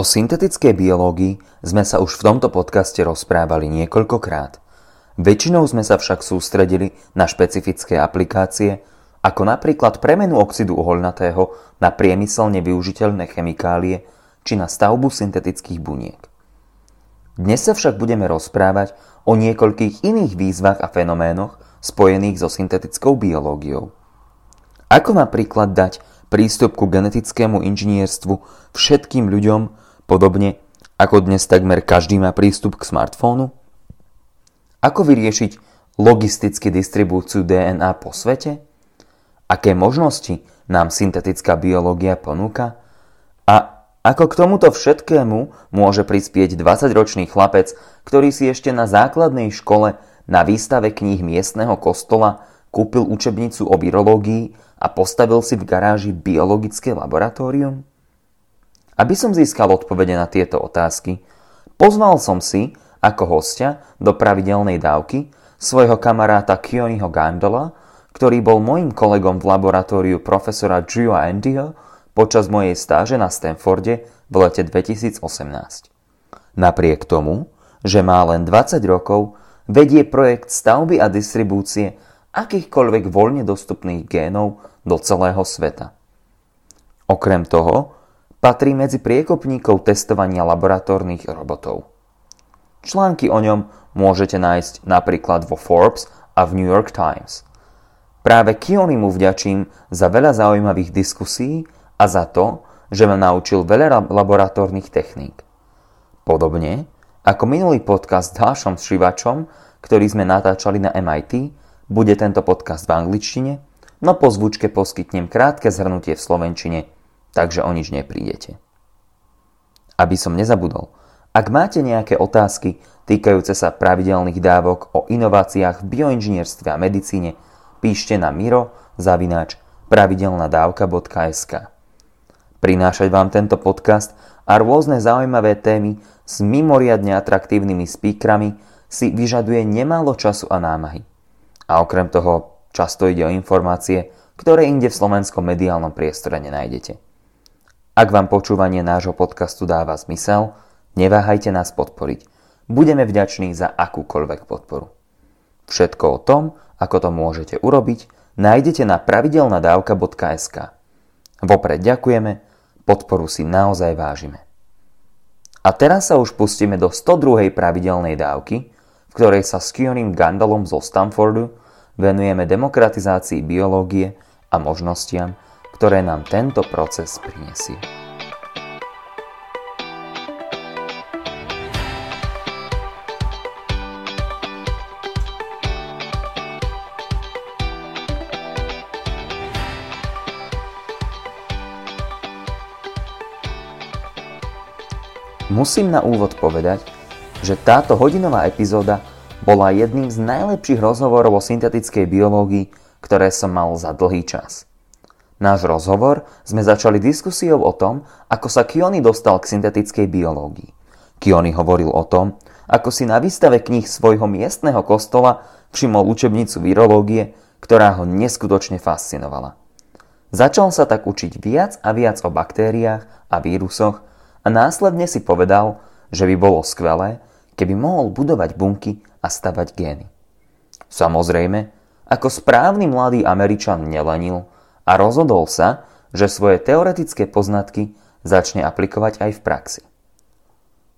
O syntetickej biológii sme sa už v tomto podcaste rozprávali niekoľkokrát. Väčšinou sme sa však sústredili na špecifické aplikácie, ako napríklad premenu oxidu uholnatého na priemyselne využiteľné chemikálie či na stavbu syntetických buniek. Dnes sa však budeme rozprávať o niekoľkých iných výzvach a fenoménoch spojených so syntetickou biológiou. Ako napríklad dať prístup ku genetickému inžinierstvu všetkým ľuďom Podobne ako dnes takmer každý má prístup k smartfónu? Ako vyriešiť logisticky distribúciu DNA po svete? Aké možnosti nám syntetická biológia ponúka? A ako k tomuto všetkému môže prispieť 20-ročný chlapec, ktorý si ešte na základnej škole na výstave kníh miestneho kostola kúpil učebnicu o virológii a postavil si v garáži biologické laboratórium? Aby som získal odpovede na tieto otázky, pozval som si ako hostia do pravidelnej dávky svojho kamaráta Kioniho Gandola, ktorý bol môjim kolegom v laboratóriu profesora Drew Andyho počas mojej stáže na Stanforde v lete 2018. Napriek tomu, že má len 20 rokov, vedie projekt stavby a distribúcie akýchkoľvek voľne dostupných génov do celého sveta. Okrem toho, patrí medzi priekopníkov testovania laboratórnych robotov. Články o ňom môžete nájsť napríklad vo Forbes a v New York Times. Práve Kiony mu vďačím za veľa zaujímavých diskusí a za to, že ma naučil veľa laboratórnych techník. Podobne ako minulý podcast s Dášom Šivačom, ktorý sme natáčali na MIT, bude tento podcast v angličtine, no po zvučke poskytnem krátke zhrnutie v slovenčine – takže o nič neprídete. Aby som nezabudol, ak máte nejaké otázky týkajúce sa pravidelných dávok o inováciách v bioinžinierstve a medicíne, píšte na miro zavináč pravidelnadávka.sk. Prinášať vám tento podcast a rôzne zaujímavé témy s mimoriadne atraktívnymi speakrami si vyžaduje nemálo času a námahy. A okrem toho často ide o informácie, ktoré inde v slovenskom mediálnom priestore nenájdete. Ak vám počúvanie nášho podcastu dáva zmysel, neváhajte nás podporiť. Budeme vďační za akúkoľvek podporu. Všetko o tom, ako to môžete urobiť, nájdete na pravidelnadavka.sk. Vopred ďakujeme, podporu si naozaj vážime. A teraz sa už pustíme do 102. pravidelnej dávky, v ktorej sa s Kionim Gandalom zo Stanfordu venujeme demokratizácii biológie a možnostiam, ktoré nám tento proces prinesie. Musím na úvod povedať, že táto hodinová epizóda bola jedným z najlepších rozhovorov o syntetickej biológii, ktoré som mal za dlhý čas. Náš rozhovor sme začali diskusiou o tom, ako sa Kiony dostal k syntetickej biológii. Kiony hovoril o tom, ako si na výstave kníh svojho miestneho kostola všimol učebnicu virológie, ktorá ho neskutočne fascinovala. Začal sa tak učiť viac a viac o baktériách a vírusoch a následne si povedal, že by bolo skvelé, keby mohol budovať bunky a stavať gény. Samozrejme, ako správny mladý Američan nelenil a rozhodol sa, že svoje teoretické poznatky začne aplikovať aj v praxi.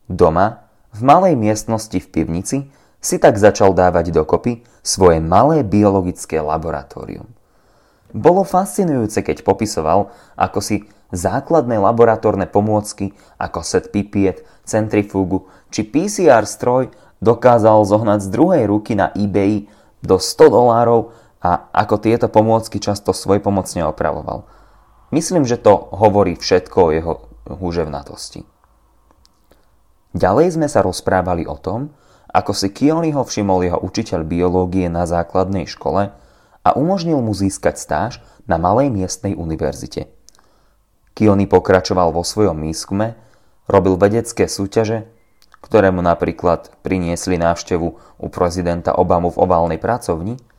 Doma, v malej miestnosti v pivnici, si tak začal dávať dokopy svoje malé biologické laboratórium. Bolo fascinujúce, keď popisoval, ako si základné laboratórne pomôcky ako set pipiet, centrifúgu či PCR stroj dokázal zohnať z druhej ruky na eBay do 100 dolárov a ako tieto pomôcky často pomocne opravoval. Myslím, že to hovorí všetko o jeho húževnatosti. Ďalej sme sa rozprávali o tom, ako si Kioniho všimol jeho učiteľ biológie na základnej škole a umožnil mu získať stáž na malej miestnej univerzite. Kiony pokračoval vo svojom výskume, robil vedecké súťaže, ktoré mu napríklad priniesli návštevu u prezidenta Obamu v oválnej pracovni –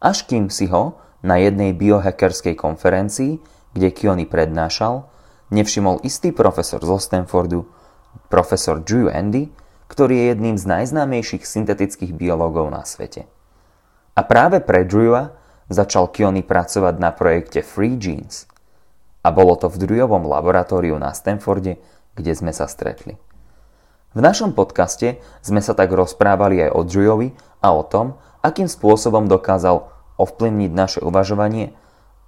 až kým si ho na jednej biohackerskej konferencii, kde Kiony prednášal, nevšimol istý profesor zo Stanfordu, profesor Drew Andy, ktorý je jedným z najznámejších syntetických biológov na svete. A práve pre Drewa začal Kiony pracovať na projekte Free Genes. A bolo to v Drewovom laboratóriu na Stanforde, kde sme sa stretli. V našom podcaste sme sa tak rozprávali aj o Drewovi a o tom, akým spôsobom dokázal ovplyvniť naše uvažovanie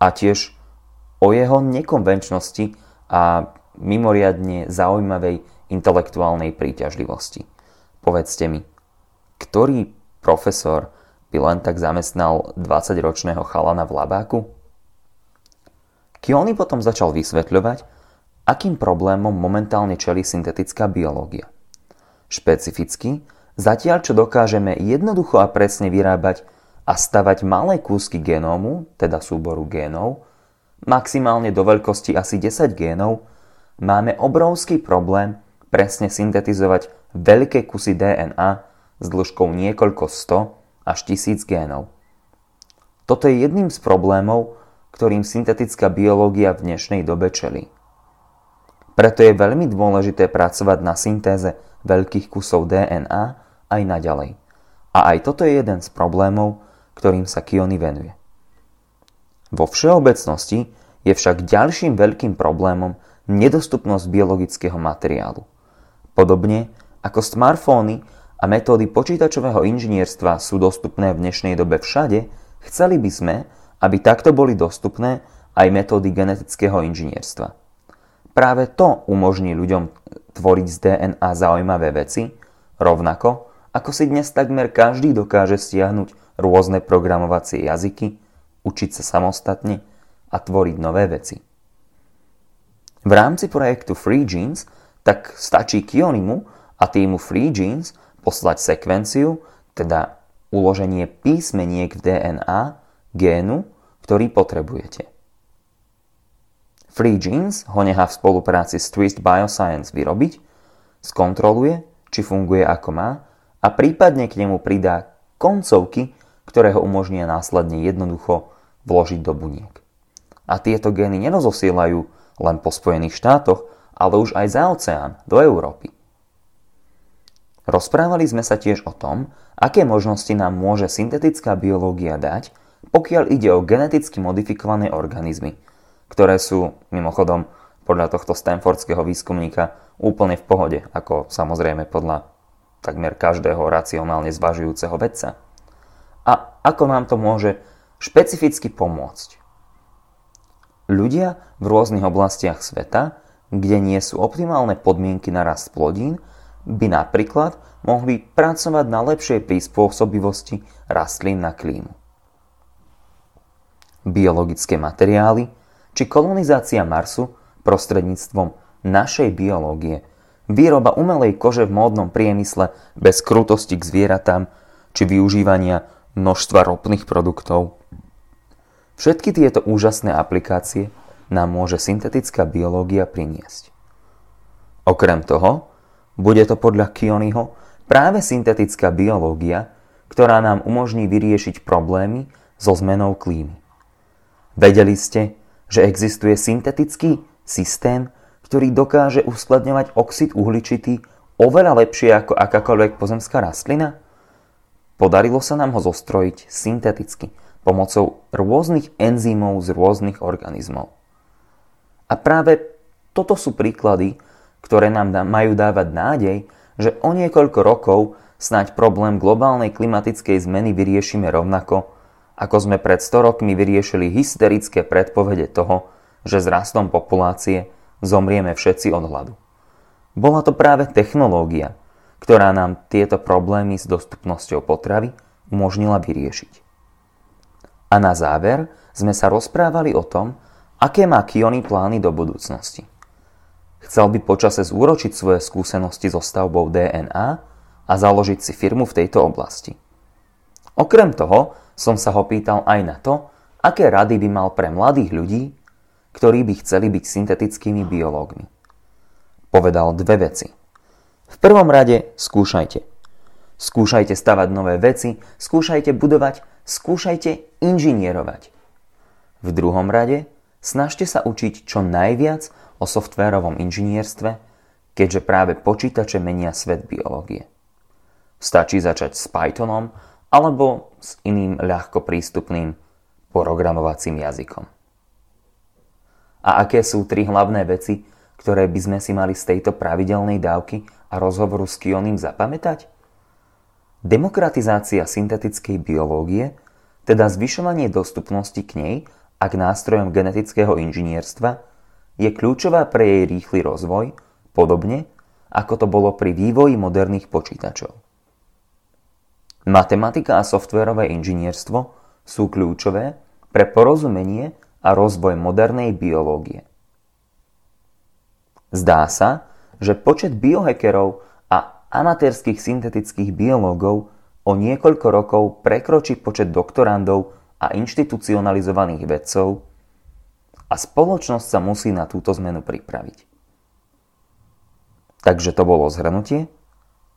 a tiež o jeho nekonvenčnosti a mimoriadne zaujímavej intelektuálnej príťažlivosti. Povedzte mi, ktorý profesor by len tak zamestnal 20-ročného chalana v labáku? Kiony potom začal vysvetľovať, akým problémom momentálne čelí syntetická biológia. Špecificky, zatiaľ čo dokážeme jednoducho a presne vyrábať a stavať malé kúsky genómu, teda súboru génov, maximálne do veľkosti asi 10 génov, máme obrovský problém presne syntetizovať veľké kusy DNA s dĺžkou niekoľko 100 až tisíc génov. Toto je jedným z problémov, ktorým syntetická biológia v dnešnej dobe čelí. Preto je veľmi dôležité pracovať na syntéze veľkých kusov DNA aj naďalej. A aj toto je jeden z problémov, ktorým sa Kiony venuje. Vo všeobecnosti je však ďalším veľkým problémom nedostupnosť biologického materiálu. Podobne ako smartfóny a metódy počítačového inžinierstva sú dostupné v dnešnej dobe všade, chceli by sme, aby takto boli dostupné aj metódy genetického inžinierstva. Práve to umožní ľuďom tvoriť z DNA zaujímavé veci, rovnako ako si dnes takmer každý dokáže stiahnuť rôzne programovacie jazyky, učiť sa samostatne a tvoriť nové veci. V rámci projektu Free Genes tak stačí Kionimu a týmu Free Genes poslať sekvenciu, teda uloženie písmeniek v DNA génu, ktorý potrebujete. Free Genes ho nechá v spolupráci s Twist Bioscience vyrobiť, skontroluje, či funguje ako má a prípadne k nemu pridá koncovky, ktoré ho umožnia následne jednoducho vložiť do buniek. A tieto gény nerozosielajú len po Spojených štátoch, ale už aj za oceán, do Európy. Rozprávali sme sa tiež o tom, aké možnosti nám môže syntetická biológia dať, pokiaľ ide o geneticky modifikované organizmy, ktoré sú, mimochodom, podľa tohto stanfordského výskumníka úplne v pohode, ako samozrejme podľa takmer každého racionálne zvažujúceho vedca. A ako nám to môže špecificky pomôcť. Ľudia v rôznych oblastiach sveta, kde nie sú optimálne podmienky na rast plodín, by napríklad mohli pracovať na lepšej prispôsobivosti rastlín na klímu. Biologické materiály či kolonizácia Marsu prostredníctvom našej biológie, výroba umelej kože v módnom priemysle bez krutosti k zvieratám či využívania množstva ropných produktov. Všetky tieto úžasné aplikácie nám môže syntetická biológia priniesť. Okrem toho, bude to podľa Kionyho práve syntetická biológia, ktorá nám umožní vyriešiť problémy so zmenou klímy. Vedeli ste, že existuje syntetický systém, ktorý dokáže uskladňovať oxid uhličitý oveľa lepšie ako akákoľvek pozemská rastlina? Podarilo sa nám ho zostrojiť synteticky pomocou rôznych enzymov z rôznych organizmov. A práve toto sú príklady, ktoré nám majú dávať nádej, že o niekoľko rokov snáď problém globálnej klimatickej zmeny vyriešime rovnako, ako sme pred 100 rokmi vyriešili hysterické predpovede toho, že s rastom populácie zomrieme všetci od hladu. Bola to práve technológia, ktorá nám tieto problémy s dostupnosťou potravy umožnila vyriešiť. A na záver sme sa rozprávali o tom, aké má Kiony plány do budúcnosti. Chcel by počase zúročiť svoje skúsenosti so stavbou DNA a založiť si firmu v tejto oblasti. Okrem toho som sa ho pýtal aj na to, aké rady by mal pre mladých ľudí, ktorí by chceli byť syntetickými biológmi. Povedal dve veci. V prvom rade skúšajte. Skúšajte stavať nové veci, skúšajte budovať, skúšajte inžinierovať. V druhom rade snažte sa učiť čo najviac o softvérovom inžinierstve, keďže práve počítače menia svet biológie. Stačí začať s Pythonom alebo s iným ľahko prístupným programovacím jazykom. A aké sú tri hlavné veci, ktoré by sme si mali z tejto pravidelnej dávky a rozhovoru s Kionim zapamätať? Demokratizácia syntetickej biológie, teda zvyšovanie dostupnosti k nej a k nástrojom genetického inžinierstva, je kľúčová pre jej rýchly rozvoj, podobne ako to bolo pri vývoji moderných počítačov. Matematika a softvérové inžinierstvo sú kľúčové pre porozumenie a rozvoj modernej biológie. Zdá sa, že počet biohackerov a amatérských syntetických biológov o niekoľko rokov prekročí počet doktorandov a inštitucionalizovaných vedcov a spoločnosť sa musí na túto zmenu pripraviť. Takže to bolo zhrnutie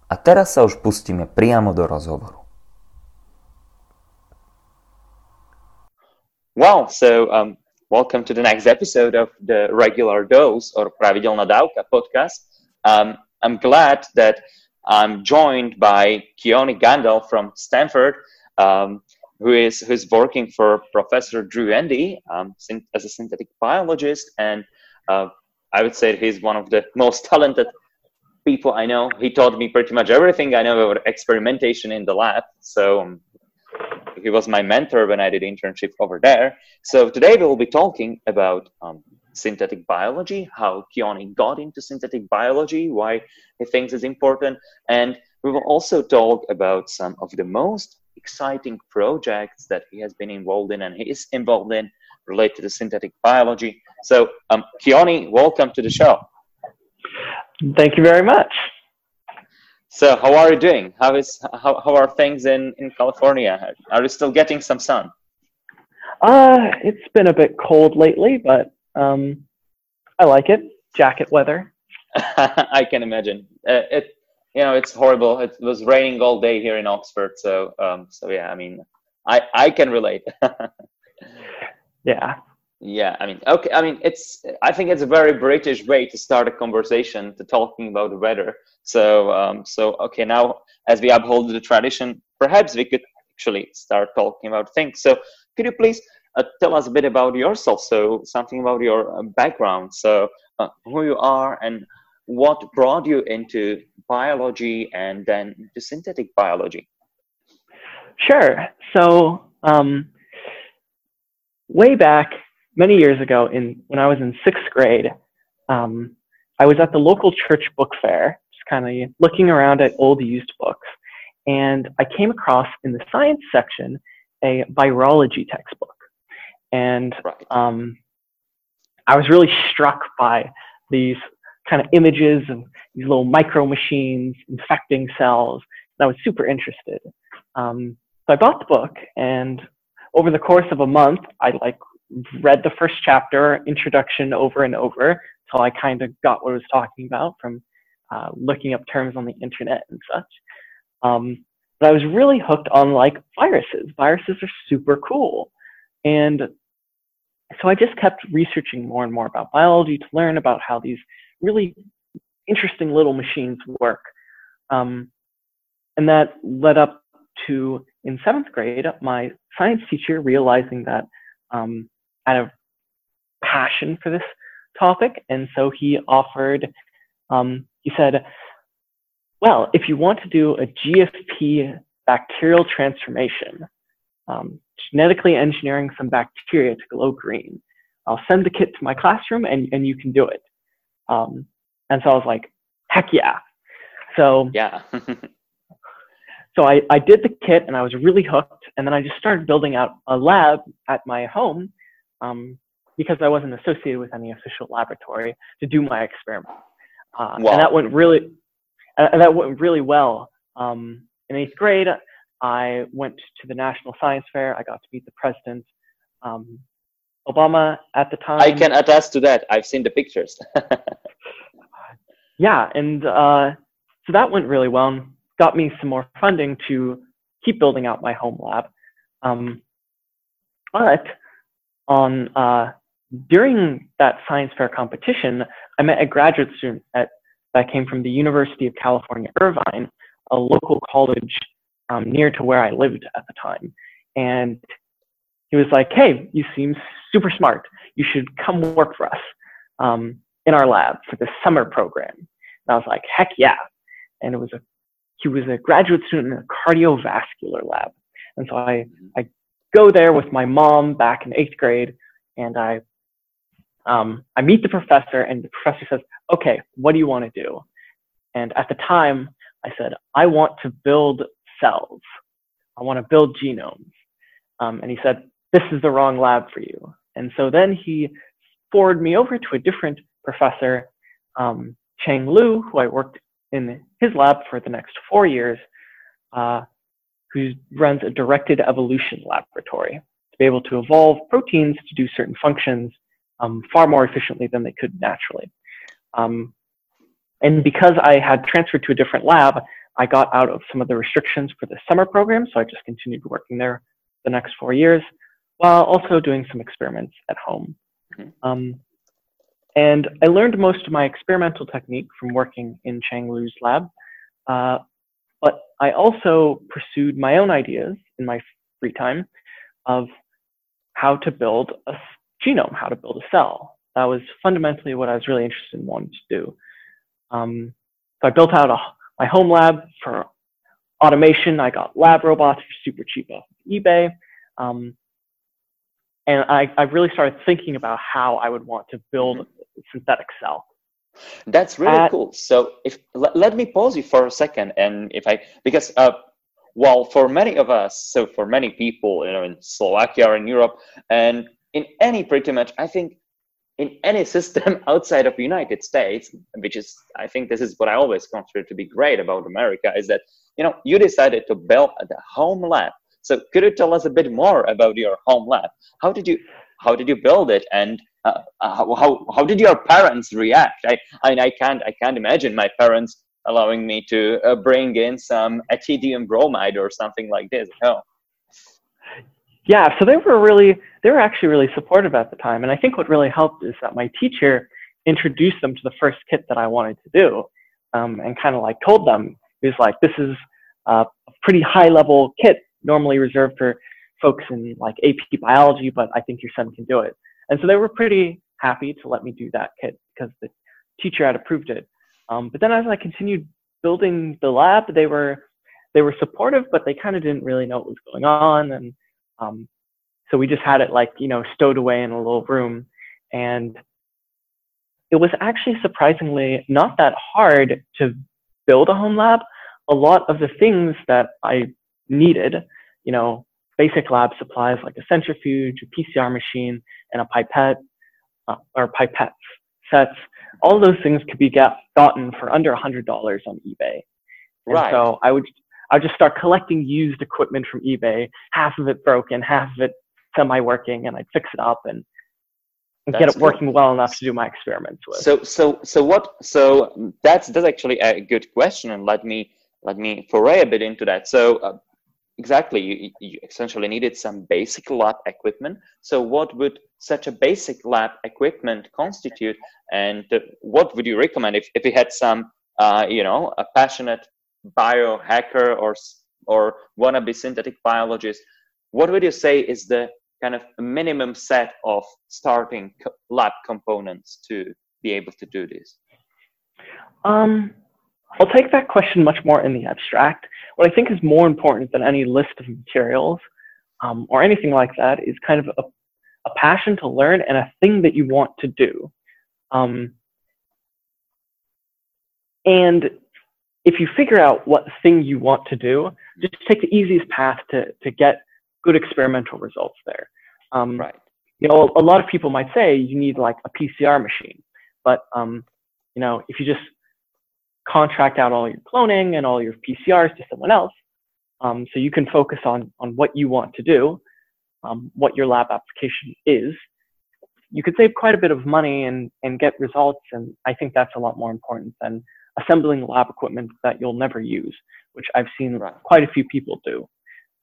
a teraz sa už pustíme priamo do rozhovoru. Wow, so um, welcome to the next episode of the regular dose or Pravidelna Dávka podcast. Um, I'm glad that I'm joined by Keone Gandalf from Stanford, um, who is who's working for Professor Drew Endy um, as a synthetic biologist, and uh, I would say he's one of the most talented people I know. He taught me pretty much everything I know about experimentation in the lab. So um, he was my mentor when I did internship over there. So today we will be talking about um, synthetic biology, how Keone got into synthetic biology, why he thinks it's important, and we will also talk about some of the most exciting projects that he has been involved in and he is involved in related to synthetic biology. So, um, Keone, welcome to the show. Thank you very much. So, how are you doing? How is how, how are things in in California? Are you still getting some sun? Uh, it's been a bit cold lately, but um, I like it. Jacket weather. I can imagine. Uh, it you know it's horrible. It was raining all day here in Oxford, so um, so yeah. I mean, I I can relate. yeah, yeah i mean okay i mean it's i think it's a very british way to start a conversation to talking about the weather. So um, so okay now as we uphold the tradition perhaps we could actually start talking about things. So could you please uh, tell us a bit about yourself? So something about your uh, background. So uh, who you are and what brought you into biology and then to synthetic biology? Sure. So um, way back many years ago, in when I was in sixth grade, um, I was at the local church book fair, just kind of looking around at old used books, and I came across in the science section a virology textbook, and um, I was really struck by these kind of images of these little micro machines infecting cells. And I was super interested. Um, so I bought the book, and over the course of a month, I like read the first chapter, introduction over and over, until I kind of got what it was talking about from uh, looking up terms on the internet and such. Um, but I was really hooked on like viruses. Viruses are super cool. And so I just kept researching more and more about biology to learn about how these really interesting little machines work. Um, and that led up to in seventh grade, my science teacher realizing that um, kind of passion for this topic. And so he offered, um, he said, well, if you want to do a GFP bacterial transformation, um, genetically engineering some bacteria to glow green, I'll send the kit to my classroom and, and you can do it. Um, and so I was like, heck yeah. So yeah. so I, I did the kit and I was really hooked. And then I just started building out a lab at my home um, because I wasn't associated with any official laboratory to do my experiment. Uh, wow. And that went really, uh, that went really well. Um, in eighth grade, I went to the National Science Fair. I got to meet the president, um, Obama at the time. I can attest to that. I've seen the pictures. yeah, and uh, so that went really well and got me some more funding to keep building out my home lab. Um, but on uh, during that science fair competition, I met a graduate student at, that came from the University of California, Irvine, a local college um, near to where I lived at the time. And he was like, hey, you seem super smart. You should come work for us um, in our lab for the summer program. And I was like, heck yeah. And it was a, he was a graduate student in a cardiovascular lab. And so I, I go there with my mom back in eighth grade and I, um, I meet the professor and the professor says, okay, what do you want to do? And at the time I said, I want to build cells. I want to build genomes. Um, and he said, this is the wrong lab for you. And so then he forwarded me over to a different professor, um, Cheng Lu, who I worked in his lab for the next four years, uh, who runs a directed evolution laboratory to be able to evolve proteins to do certain functions um, far more efficiently than they could naturally. Um, and because I had transferred to a different lab, I got out of some of the restrictions for the summer program, so I just continued working there the next four years, while also doing some experiments at home. Mm-hmm. Um, and I learned most of my experimental technique from working in Cheng Lu's lab, uh, I also pursued my own ideas in my free time of how to build a genome, how to build a cell. That was fundamentally what I was really interested in wanting to do. Um, so I built out a my home lab for automation. I got lab robots super cheap off of eBay. Um, and I, I really started thinking about how I would want to build mm-hmm. a synthetic cell. That's really At, cool. So if let, let me pause you for a second, and if I because uh, well, for many of us, so for many people, you know, in Slovakia or in Europe, and in any pretty much, I think in any system outside of the United States, which is, I think this is what I always consider to be great about America, is that, you know, you decided to build the home lab. So could you tell us a bit more about your home lab? How did you, how did you build it? And uh, how, how, how did your parents react? I, I, I can't, I can't imagine my parents allowing me to uh, bring in some ethidium bromide or something like this. No yeah, so they were really, they were actually really supportive at the time. And I think what really helped is that my teacher introduced them to the first kit that I wanted to do um, and kind of like told them, he was like, this is a pretty high level kit, normally reserved for folks in like AP biology, but I think your son can do it. And so they were pretty happy to let me do that kit because the teacher had approved it. Um, but then as I continued building the lab, they were they were supportive, but they kind of didn't really know what was going on. And um, so we just had it like, you know, stowed away in a little room. And it was actually surprisingly not that hard to build a home lab. A lot of the things that I needed, you know, basic lab supplies like a centrifuge, a PCR machine, and a pipette uh, or pipette sets, all those things could be get, gotten for under $100 on eBay. And right. so I would I would just start collecting used equipment from eBay, half of it broken, half of it semi-working, and I'd fix it up and, and get it working well enough to do my experiments with. So, so, so what? So that's that's actually a good question, and let me let me foray a bit into that. So, uh, exactly, you, you essentially needed some basic lab equipment. So, what would such a basic lab equipment constitute, and uh, what would you recommend if if you had some, uh, you know, a passionate biohacker or or wannabe synthetic biologist, what would you say is the kind of minimum set of starting lab components to be able to do this? Um, I'll take that question much more in the abstract. What I think is more important than any list of materials um, or anything like that is kind of a, a, passion to learn and a thing that you want to do. Um, and if you figure out what thing you want to do, just take the easiest path to, to get good experimental results there. Um, right. You know, a, lot of people might say you need like a PCR machine, but um, you know, if you just contract out all your cloning and all your PCRs to someone else, um, so you can focus on on what you want to do, um, what your lab application is, you could save quite a bit of money and and get results. And I think that's a lot more important than assembling lab equipment that you'll never use, which I've seen quite a few people do.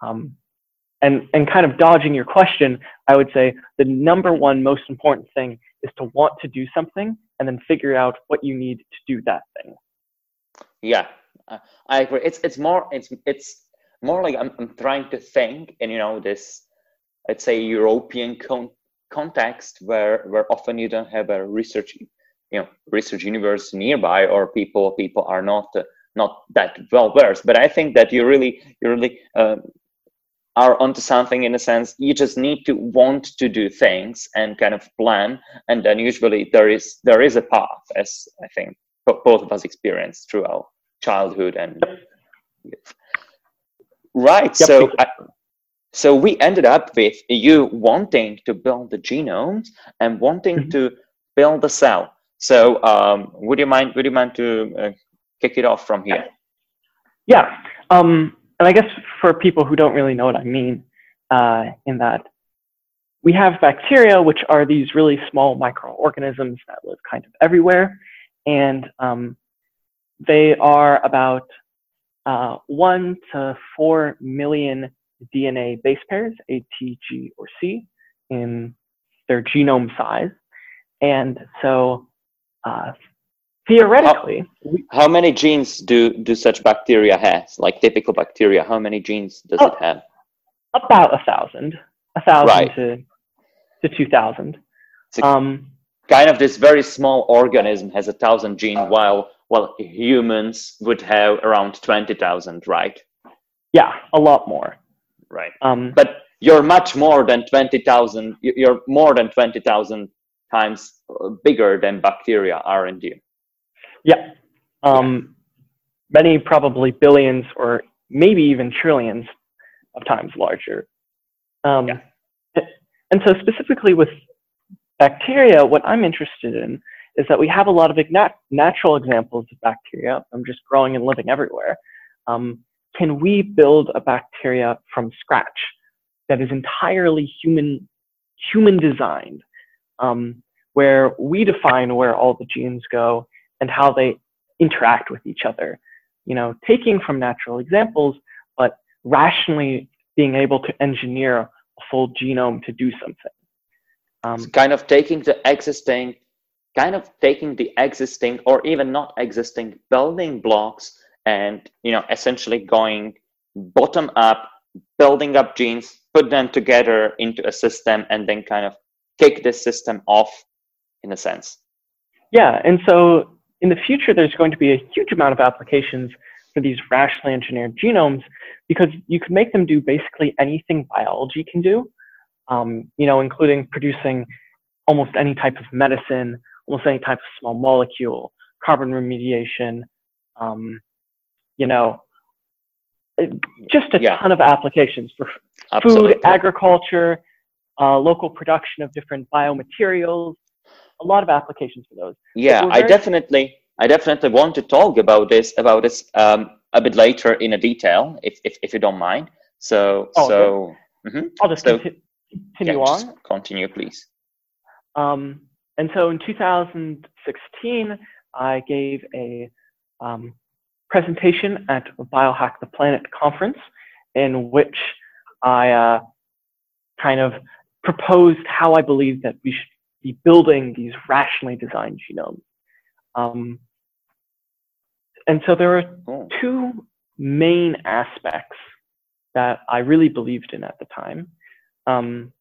Um, and and kind of dodging your question, I would say the number one most important thing is to want to do something and then figure out what you need to do that thing. Yeah, I agree. It's it's more it's it's more like I'm, I'm trying to think in you know this let's say European con- context where where often you don't have a research you know research universe nearby or people people are not uh, not that well versed. But I think that you really you really uh, are onto something in a sense. You just need to want to do things and kind of plan, and then usually there is there is a path, as I think both of us experienced through our childhood and. Right. Yep. So. I, so we ended up with you wanting to build the genomes and wanting mm-hmm. to build the cell. So um, would you mind? Would you mind to uh, kick it off from here? Yeah. Um, and I guess for people who don't really know what I mean, uh, in that we have bacteria, which are these really small microorganisms that live kind of everywhere, and um, they are about uh, one to four million DNA base pairs, A, T, G, or C, in their genome size. And so uh, theoretically, how, how, many genes do, do such bacteria has? Like typical bacteria, how many genes does oh, it have? About a thousand, a thousand right. to, to 2,000. Um, kind of this very small organism has a thousand genes while well humans would have around 20,000 right? Yeah a lot more. Right. Um, but you're much more than 20,000 you're more than 20,000 times bigger than bacteria are in you? Yeah. Um, many probably billions or maybe even trillions of times larger. Um, yeah. and so specifically with bacteria what i'm interested in is that we have a lot of nat- natural examples of bacteria from just growing and living everywhere. Um, can we build a bacteria from scratch that is entirely human human designed, um, where we define where all the genes go and how they interact with each other? You know, taking from natural examples, but rationally being able to engineer a full genome to do something. Um, kind of taking the existing kind of taking the existing or even not existing building blocks and you know essentially going bottom up building up genes put them together into a system and then kind of kick this system off in a sense. Yeah and so in the future there's going to be a huge amount of applications for these rationally engineered genomes because you can make them do basically anything biology can do um, you know including producing almost any type of medicine almost any type of small molecule, carbon remediation, um, you know, just a yeah. ton of applications for Absolutely. food, agriculture, uh, local production of different biomaterials, a lot of applications for those. Yeah, I definitely, I definitely want to talk about this, about this um, a bit later in a detail, if, if, if you don't mind. So, oh, so, mm-hmm. I'll just so, continue, yeah, on. Continue, please. Um, and so in 2016, I gave a um, presentation at Biohack the Planet conference in which I uh, kind of proposed how I believe that we should be building these rationally designed genomes. Um, and so there were oh. two main aspects that I really believed in at the time, um,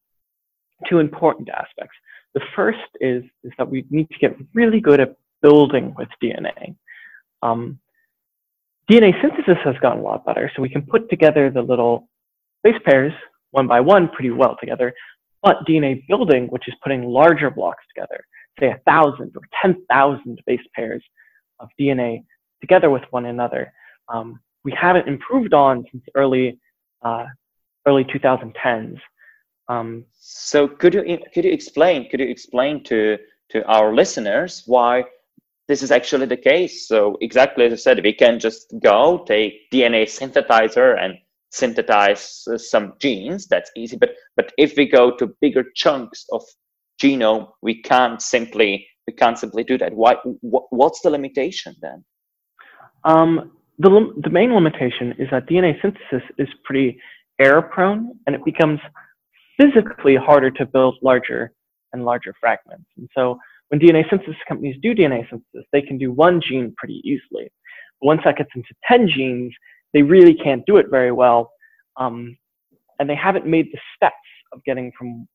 two important aspects. The first is, is that we need to get really good at building with DNA. Um, DNA synthesis has gotten a lot better, so we can put together the little base pairs one by one pretty well together. But DNA building, which is putting larger blocks together, say a thousand or 10,000 base pairs of DNA together with one another, um, we haven't improved on since early, uh, early 2010s. Um, so could you could you explain could you explain to to our listeners why this is actually the case? So exactly as I said, we can just go take DNA synthesizer and synthesize uh, some genes. That's easy. But but if we go to bigger chunks of genome, we can't simply we can't simply do that. Why? Wh- what's the limitation then? Um, the the main limitation is that DNA synthesis is pretty error prone and it becomes physically harder to build larger and larger fragments. And so when DNA synthesis companies do DNA synthesis, they can do one gene pretty easily. But once that gets into 10 genes, they really can't do it very well. Um, and they haven't made the steps of getting from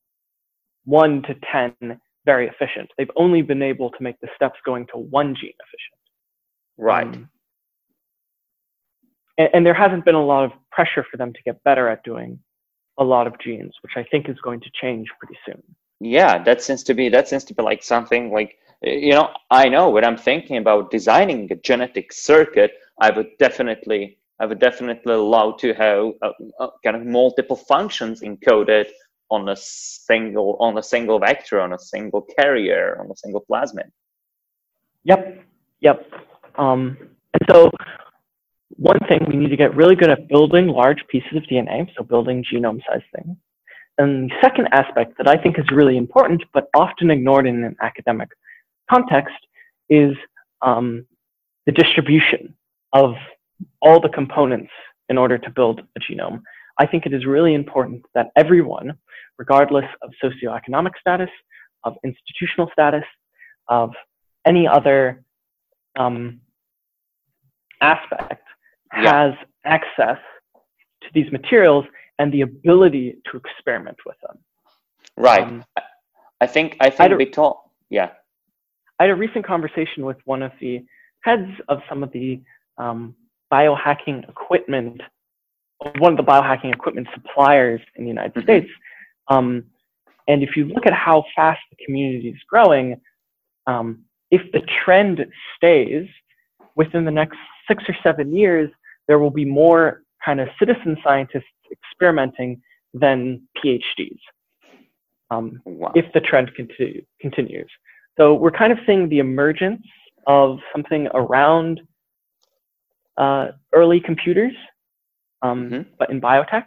one to 10 very efficient. They've only been able to make the steps going to one gene efficient. Right. Um, and, and there hasn't been a lot of pressure for them to get better at doing a lot of genes, which I think is going to change pretty soon. Yeah, that seems to be that seems to be like something like you know I know when I'm thinking about designing a genetic circuit, I would definitely I would definitely love to have a, a kind of multiple functions encoded on a single on a single vector on a single carrier on a single plasmid. Yep, yep. Um, and so one thing, we need to get really good at building large pieces of DNA, so building genome-sized things. And the second aspect that I think is really important, but often ignored in an academic context, is um, the distribution of all the components in order to build a genome. I think it is really important that everyone, regardless of socioeconomic status, of institutional status, of any other um, aspect, yeah. has access to these materials and the ability to experiment with them. Right. Um, I think I think I we talk. Yeah. I had a recent conversation with one of the heads of some of the um, biohacking equipment, one of the biohacking equipment suppliers in the United mm-hmm. States. Um, and if you look at how fast the community is growing, um, if the trend stays within the next six or seven years, there will be more kind of citizen scientists experimenting than PhDs um, wow. if the trend continue, continues. So we're kind of seeing the emergence of something around uh, early computers, um, mm-hmm. but in biotech.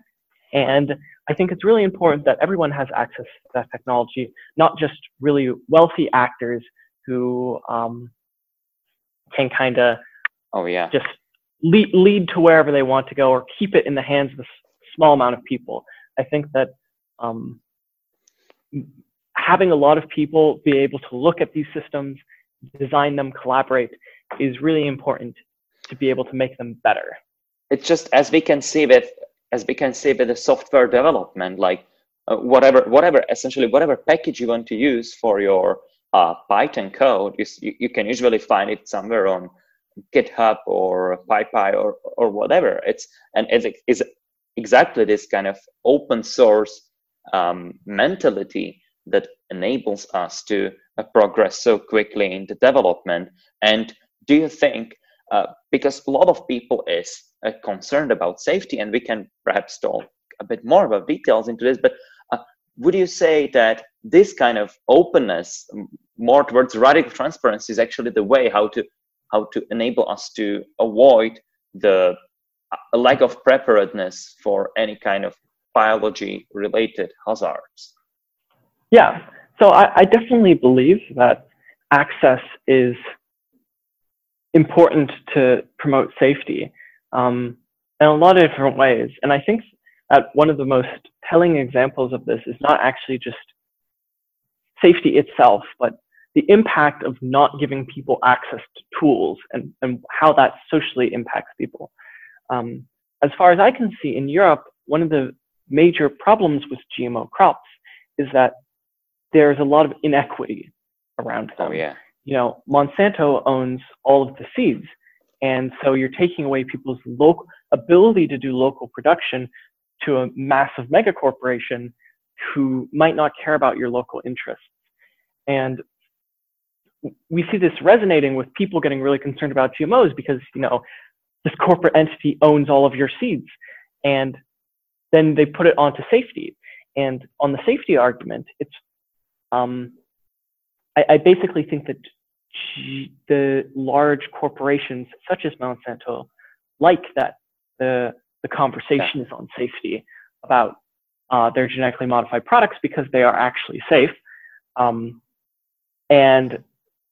And I think it's really important that everyone has access to that technology, not just really wealthy actors who um, can kind of oh yeah just lead, lead to wherever they want to go or keep it in the hands of a small amount of people. I think that um, having a lot of people be able to look at these systems, design them, collaborate is really important to be able to make them better. It's just as we can see with as we can see with the software development, like uh, whatever whatever essentially whatever package you want to use for your uh, Python code, you, you can usually find it somewhere on GitHub or PyPI or or whatever. It's and it's, it's exactly this kind of open source um, mentality that enables us to uh, progress so quickly in the development. And do you think, uh, because a lot of people is uh, concerned about safety, and we can perhaps talk a bit more about details into this, but would you say that this kind of openness more towards radical transparency is actually the way how to how to enable us to avoid the lack of preparedness for any kind of biology related hazards? Yeah. So I, I, definitely believe that access is important to promote safety um, in a lot of different ways. And i think that one of the most telling examples of this is not actually just safety itself but the impact of not giving people access to tools and, and how that socially impacts people. Um, as far as I can see in Europe, one of the major problems with GMO crops is that there's a lot of inequity around them. Oh, yeah. You know, Monsanto owns all of the seeds. And so you're taking away people's local ability to do local production to a massive mega corporation who might not care about your local interests. And we see this resonating with people getting really concerned about GMOs because, you know, this corporate entity owns all of your seeds. And then they put it onto safety. And on the safety argument, it's, um, I, I basically think that G- the large corporations such as Monsanto like that the, the conversation yeah. is on safety about uh, their genetically modified products because they are actually safe. Um, and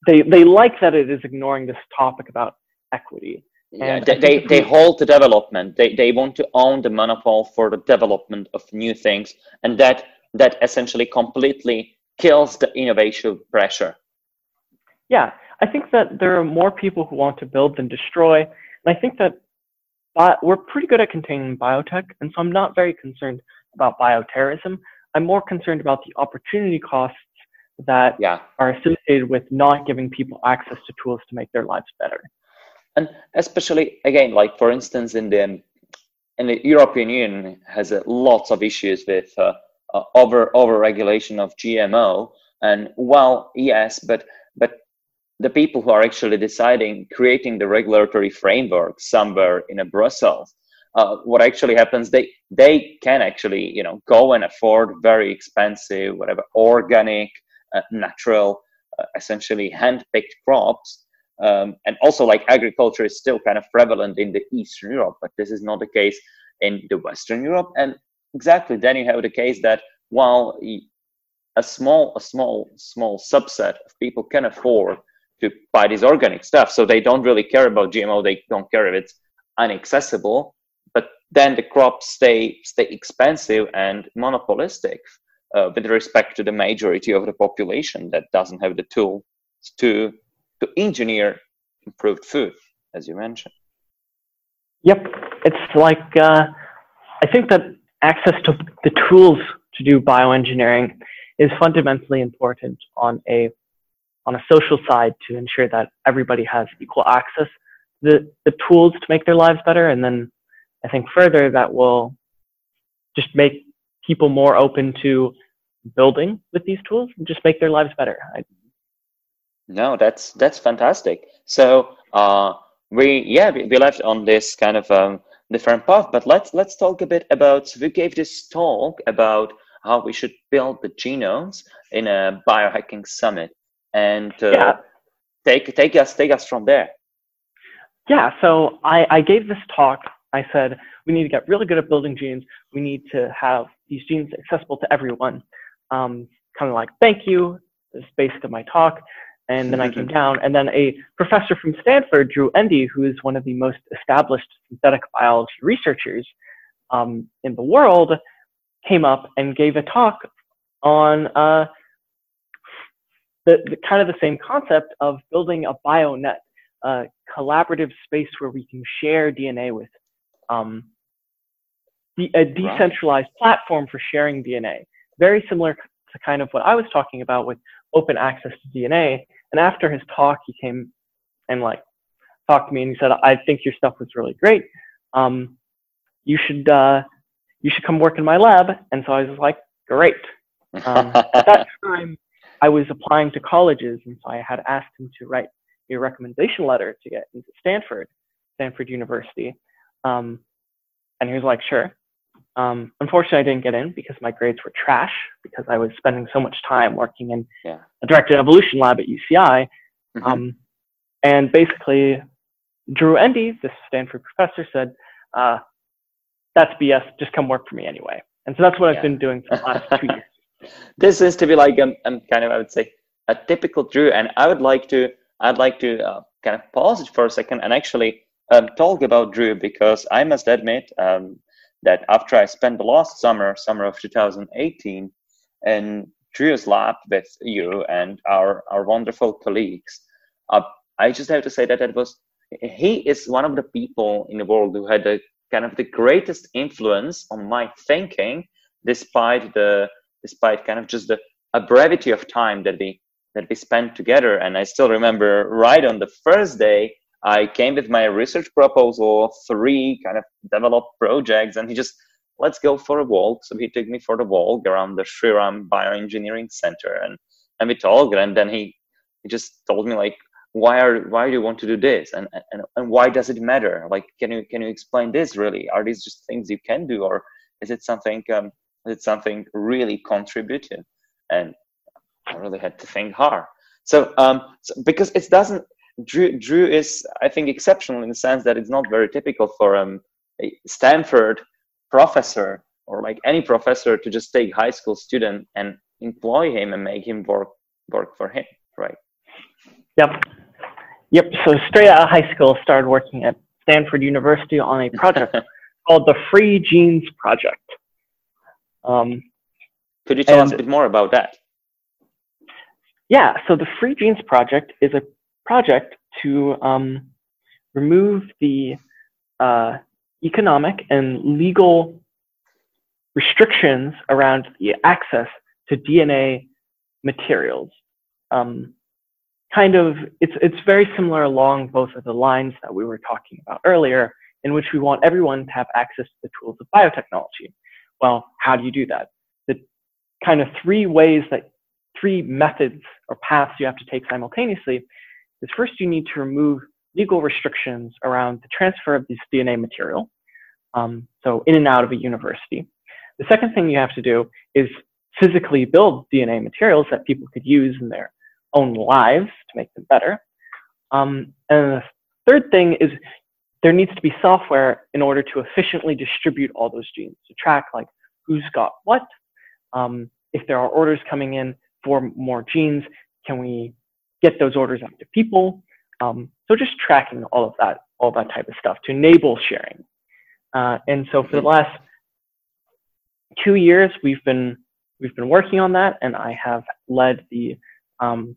they they like that it is ignoring this topic about equity yeah, they, they, they hold the development. They, they want to own the monopoly for the development of new things. And that, that essentially completely kills the innovation pressure. Yeah, I think that there are more people who want to build than destroy. And I think that we're pretty good at containing biotech. And so I'm not very concerned about bioterrorism. I'm more concerned about the opportunity costs that yeah. are associated with not giving people access to tools to make their lives better. And especially again, like for instance, in the in the European Union has uh, lots of issues with uh, uh, over over regulation of GMO. And well, yes, but but the people who are actually deciding creating the regulatory framework somewhere in a Brussels uh, what actually happens they they can actually you know go and afford very expensive whatever organic uh, natural uh, essentially hand-picked crops. Um, and also like agriculture is still kind of prevalent in the eastern europe but this is not the case in the western europe. And exactly then you have the case that while a small a small small subset of people can afford to buy this organic stuff so they don't really care about gmo they don't care if it's inaccessible but then the crops stay stay expensive and monopolistic uh, with respect to the majority of the population that doesn't have the tools to to engineer improved food, as you mentioned. Yep, it's like uh, I think that access to the tools to do bioengineering is fundamentally important on a on a social side to ensure that everybody has equal access the, the tools to make their lives better and then I think further that will just make people more open to building with these tools and just make their lives better. I, no, that's that's fantastic. So uh, we yeah we, we left on this kind of um, different path, but let's let's talk a bit about. We gave this talk about how we should build the genomes in a biohacking summit, and uh, yeah. take take us take us from there. Yeah, so I, I gave this talk I said, we need to get really good at building genes. We need to have these genes accessible to everyone. Um, kind of like, thank you, This is based on my talk. And then I came down, and then a professor from Stanford, Drew Endy, who is one of the most established synthetic biology researchers um, in the world, came up and gave a talk on uh, the, the, kind of the same concept of building a bionet, a collaborative space where we can share DNA with um, the, a decentralized right. platform for sharing DNA. Very similar to kind of what I was talking about with open access to DNA. And after his talk, he came and like talked to me and he said, "I think your stuff was really great. Um, you should uh, you should come work in my lab." And so I was like, "Great." Um, at that time, I was applying to colleges, and so I had asked him to write a recommendation letter to get into Stanford, Stanford University. Um, and he was like, sure. Um, unfortunately, I didn't get in because my grades were trash because I was spending so much time working in yeah. a directed evolution lab at UCI. Mm-hmm. Um, and basically, Drew Endy, this Stanford professor, said, uh, that's BS, just come work for me anyway. And so that's what yeah. I've been doing for the last two years. This is to be like, um, kind of, I would say, a typical Drew. And I would like to, I'd like to uh, kind of pause it for a second and actually um, talk about Drew because I must admit um, that after I spent the last summer, summer of 2018, in Drew's lab with you and our, our wonderful colleagues, uh, I just have to say that it was he is one of the people in the world who had the kind of the greatest influence on my thinking, despite the despite kind of just the a brevity of time that we that we spent together. And I still remember right on the first day I came with my research proposal, three kind of developed projects, and he just let's go for a walk. So he took me for the walk around the Shriram Bioengineering Center, and and we talked, and then he he just told me like why are why do you want to do this and, and and why does it matter like can you can you explain this really are these just things you can do or is it something um it something really contributive and i really had to think hard so um so because it doesn't Drew, Drew is, I think, exceptional in the sense that it's not very typical for um, a Stanford professor or like any professor to just take high school student and employ him and make him work work for him, right? Yep, yep. So straight out of high school, started working at Stanford University on a project called the Free Genes Project. Um, Could you tell us a bit more about that? Yeah, so the Free Genes Project is a project to um, remove the uh, economic and legal restrictions around the access to DNA materials. Um, kind of, it's, it's very similar along both of the lines that we were talking about earlier, in which we want everyone to have access to the tools of biotechnology. Well, how do you do that? The kind of three ways that, three methods or paths you have to take simultaneously is first you need to remove legal restrictions around the transfer of this DNA material, um, so in and out of a university. The second thing you have to do is physically build DNA materials that people could use in their own lives to make them better. Um, and the third thing is there needs to be software in order to efficiently distribute all those genes to track like who's got what. Um, if there are orders coming in for more genes, can we get those orders out to people? Um, so just tracking all of that, all that type of stuff to enable sharing. Uh, and so for the last two years, we've been we've been working on that, and I have led the um,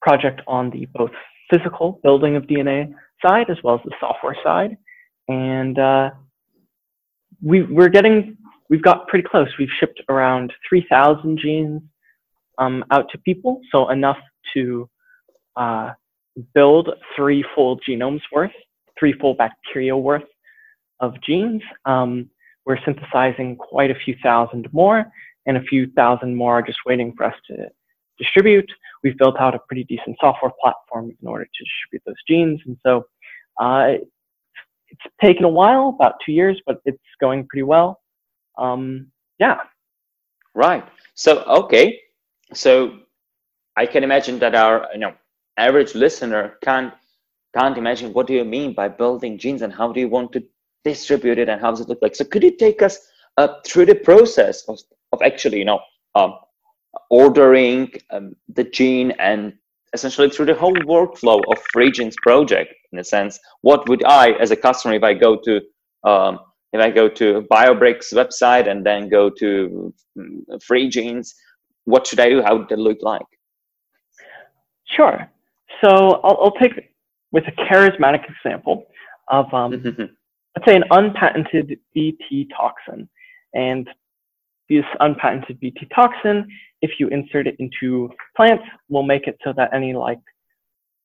project on the both physical building of DNA side as well as the software side. And uh, we we're getting we've got pretty close. We've shipped around 3,000 genes um, out to people, so enough to uh, build three full genomes worth, three full bacteria worth of genes. Um, we're synthesizing quite a few thousand more, and a few thousand more are just waiting for us to distribute. We've built out a pretty decent software platform in order to distribute those genes, and so uh, it's taken a while, about two years, but it's going pretty well. Um, yeah. Right. So okay. So I can imagine that our you know average listener can't can't imagine what do you mean by building genes and how do you want to distribute it and how does it look like so could you take us uh, through the process of, of actually you know um, ordering um, the gene and essentially through the whole workflow of free genes project in a sense what would i as a customer if i go to um, if i go to biobricks website and then go to mm, free genes what should i do how would it look like sure so I'll, I'll take with a charismatic example of, um, mm-hmm. let's say, an unpatented BT toxin. And this unpatented BT toxin, if you insert it into plants, we'll make it so that any like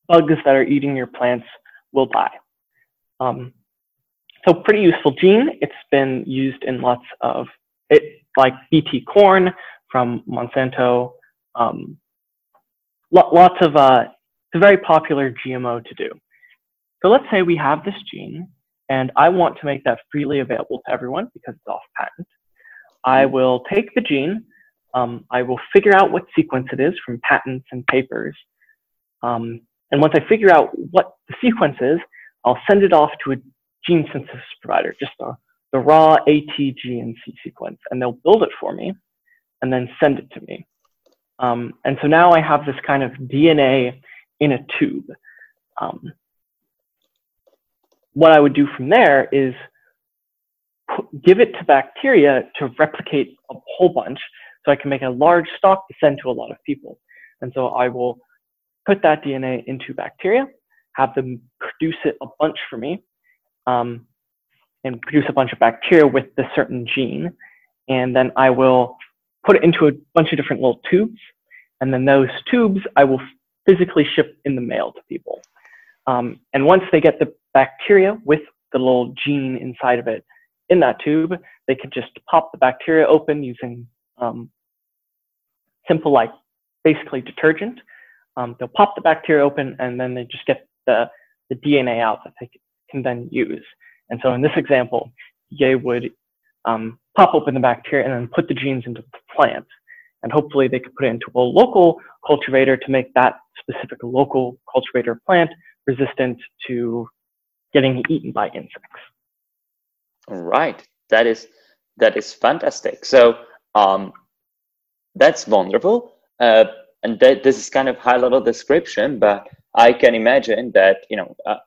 bugs that are eating your plants will die. Um, so pretty useful gene. It's been used in lots of it, like BT corn from Monsanto. Um, lots of uh, it's a very popular GMO to do. So let's say we have this gene and I want to make that freely available to everyone because it's off patent. I will take the gene, um, I will figure out what sequence it is from patents and papers. Um, and once I figure out what the sequence is, I'll send it off to a gene synthesis provider, just the, the raw ATGNC sequence, and they'll build it for me and then send it to me. Um, and so now I have this kind of DNA in a tube. Um, what I would do from there is give it to bacteria to replicate a whole bunch so I can make a large stock to send to a lot of people. And so I will put that DNA into bacteria, have them produce it a bunch for me, um, and produce a bunch of bacteria with the certain gene. And then I will put it into a bunch of different little tubes. And then those tubes I will physically ship in the mail to people. Um, and once they get the bacteria with the little gene inside of it in that tube, they could just pop the bacteria open using um, simple, like basically detergent. Um, they'll pop the bacteria open and then they just get the, the DNA out that they can then use. And so in this example, they would um, pop open the bacteria and then put the genes into the plant and hopefully they could put it into a local cultivator to make that specific local cultivator plant resistant to getting eaten by insects. All right, that is that is fantastic. So um, that's wonderful, uh, and that this is kind of high level description, but I can imagine that you know uh,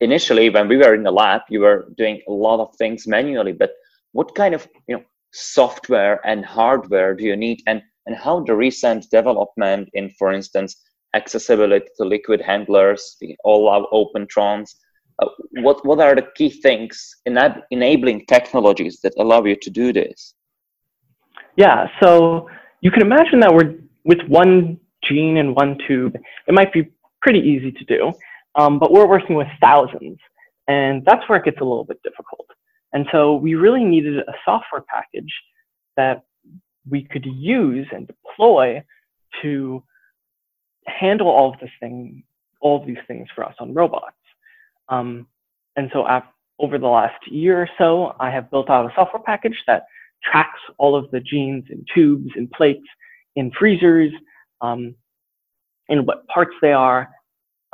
initially when we were in the lab, you were doing a lot of things manually, but what kind of you know software and hardware do you need and and how the recent development in for instance accessibility to liquid handlers the all our opentrons uh, what what are the key things in enabling technologies that allow you to do this yeah so you can imagine that we're with one gene and one tube it might be pretty easy to do um, but we're working with thousands and that's where it gets a little bit difficult and so we really needed a software package that we could use and deploy to handle all of this thing, all of these things for us on robots. Um, and so over the last year or so, I have built out a software package that tracks all of the genes in tubes, in plates, in freezers, um, in what parts they are,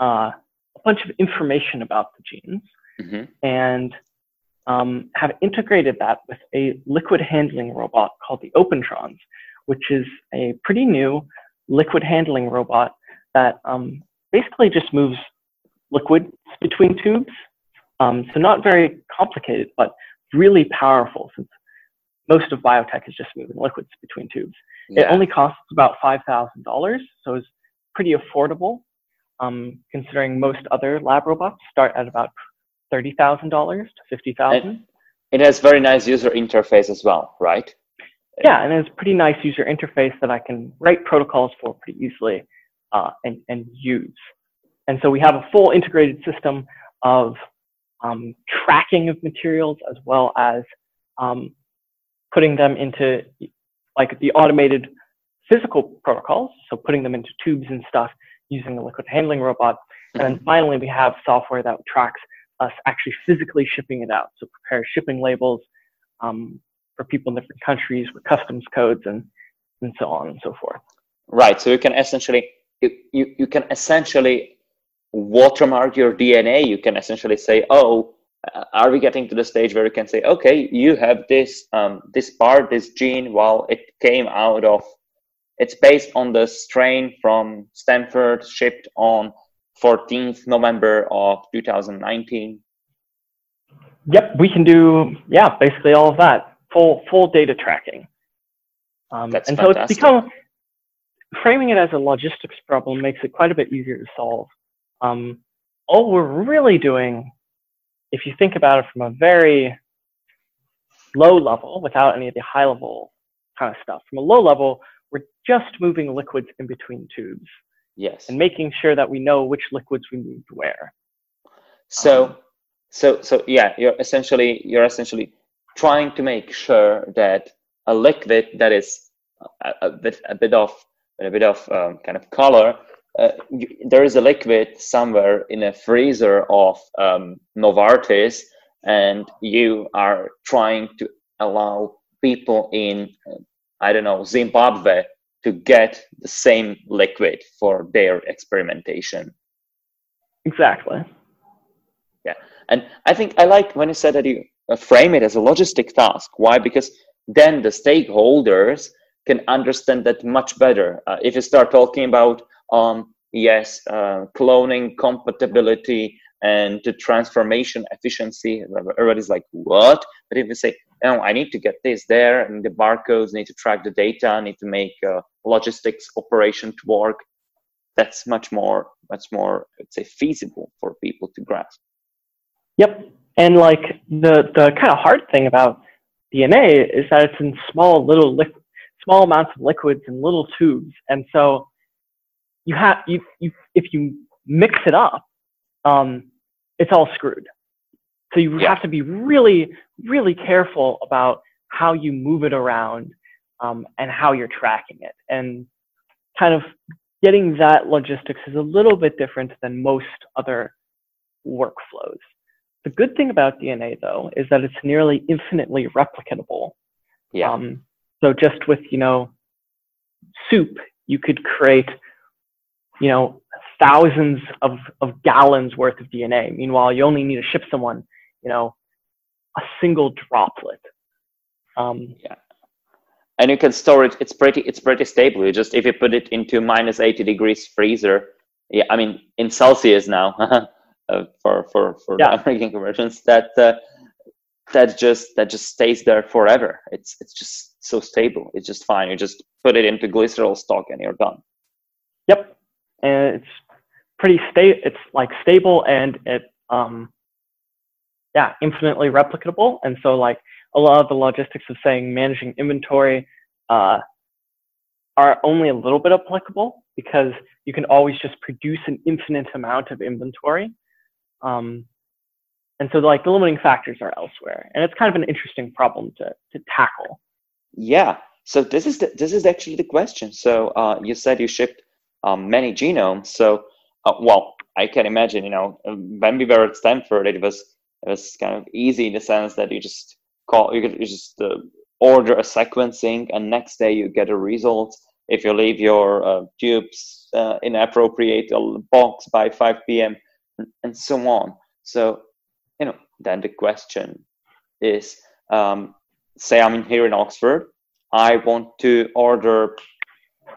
uh, a bunch of information about the genes. Mm-hmm. And um, have integrated that with a liquid handling robot called the Opentrons, which is a pretty new liquid handling robot that um, basically just moves liquids between tubes. Um, so not very complicated, but really powerful since most of biotech is just moving liquids between tubes. Yeah. It only costs about $5,000, so it's pretty affordable um, considering most other lab robots start at about thirty thousand dollars to $50,000. It has very nice user interface as well, right? Yeah, and it's pretty nice user interface that I can write protocols for pretty easily uh, and, and use. And so we have a full integrated system of um, tracking of materials as well as um, putting them into like the automated physical protocols, so putting them into tubes and stuff using the liquid handling robot. And then finally, we have software that tracks us actually physically shipping it out. So prepare shipping labels um, for people in different countries with customs codes and, and so on and so forth. Right. So you can essentially you, you, can essentially watermark your DNA. You can essentially say, oh, are we getting to the stage where we can say, okay, you have this um, this part, this gene, well, it came out of, it's based on the strain from Stanford, shipped on 14th November of 2019? Yep, we can do yeah, basically all of that. Full full data tracking. Um, That's and fantastic. so it's become framing it as a logistics problem makes it quite a bit easier to solve. Um, all we're really doing, if you think about it from a very low level, without any of the high level kind of stuff, from a low level, we're just moving liquids in between tubes. Yes. And making sure that we know which liquids we moved where. So, um, so, so yeah, you're essentially you're essentially trying to make sure that a liquid that is a, a bit a bit of a bit of um, kind of color. Uh, you, there is a liquid somewhere in a freezer of um, Novartis, and you are trying to allow people in, I don't know, Zimbabwe to get the same liquid for their experimentation. Exactly. Yeah. And I think I like when you said that you uh, frame it as a logistic task. Why? Because then the stakeholders can understand that much better. Uh, if you start talking about, um, yes, uh, cloning compatibility and the transformation efficiency, everybody's like, what? But if you say, oh, I need to get this there, and the barcodes need to track the data, need to make uh, logistics operation to work, that's much more, much more, let's say, feasible for people to grasp. Yep. And like the, the kind of hard thing about DNA is that it's in small little li- small amounts of liquids in little tubes. And so you have, you, you, if you mix it up, um, it's all screwed. So you yeah. have to be really, really careful about how you move it around um, and how you're tracking it. And kind of getting that logistics is a little bit different than most other workflows. The good thing about DNA, though, is that it's nearly infinitely replicatable. Yeah. Um, so just with, you know, soup, you could create, you know, thousands of, of gallons worth of DNA. Meanwhile, you only need to ship someone, you know, a single droplet. Um, yeah. And you can store it. It's pretty. It's pretty stable. You just if you put it into minus eighty degrees freezer. Yeah, I mean in Celsius now. uh, for for for yeah. American conversions that uh, that just that just stays there forever. It's it's just so stable. It's just fine. You just put it into glycerol stock and you're done. Yep, and it's pretty stable. It's like stable and it um yeah infinitely replicable. And so like a lot of the logistics of saying managing inventory uh, are only a little bit applicable because you can always just produce an infinite amount of inventory. Um, and so like the limiting factors are elsewhere and it's kind of an interesting problem to, to tackle yeah so this is the, this is actually the question so uh, you said you shipped um, many genomes. So uh, well i can imagine you know when we were at stanford it was it was kind of easy in the sense that you just call you could you just uh, order a sequencing and next day you get a result. If you leave your uh, tubes uh, in appropriate box by 5 p.m and so on. So you know, then the question is, um, say I'm here in Oxford, I want to order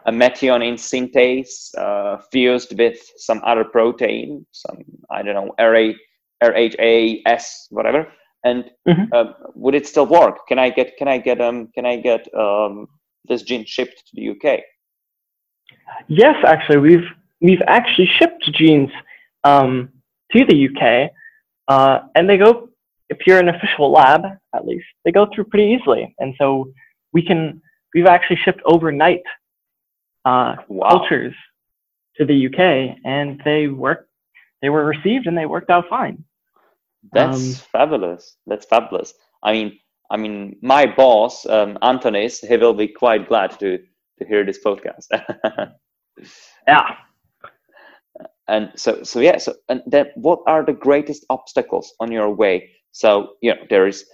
a methionine synthase uh, fused with some other protein, some I don't know, RH, RHAS, whatever. And mm-hmm. uh, would it still work? Can I get can I get um can I get um this gene shipped to the UK? Yes, actually, we've we've actually shipped genes um, to the UK. Uh, and they go, if you're an official lab, at least, they go through pretty easily. And so we can, we've actually shipped overnight uh, wow. cultures to the UK and they work, they were received and they worked out fine. That's um, fabulous. That's fabulous. I mean, I mean, my boss, um, Antonis, he will be quite glad to to hear this podcast. yeah, and so so yeah so and then what are the greatest obstacles on your way so you know there is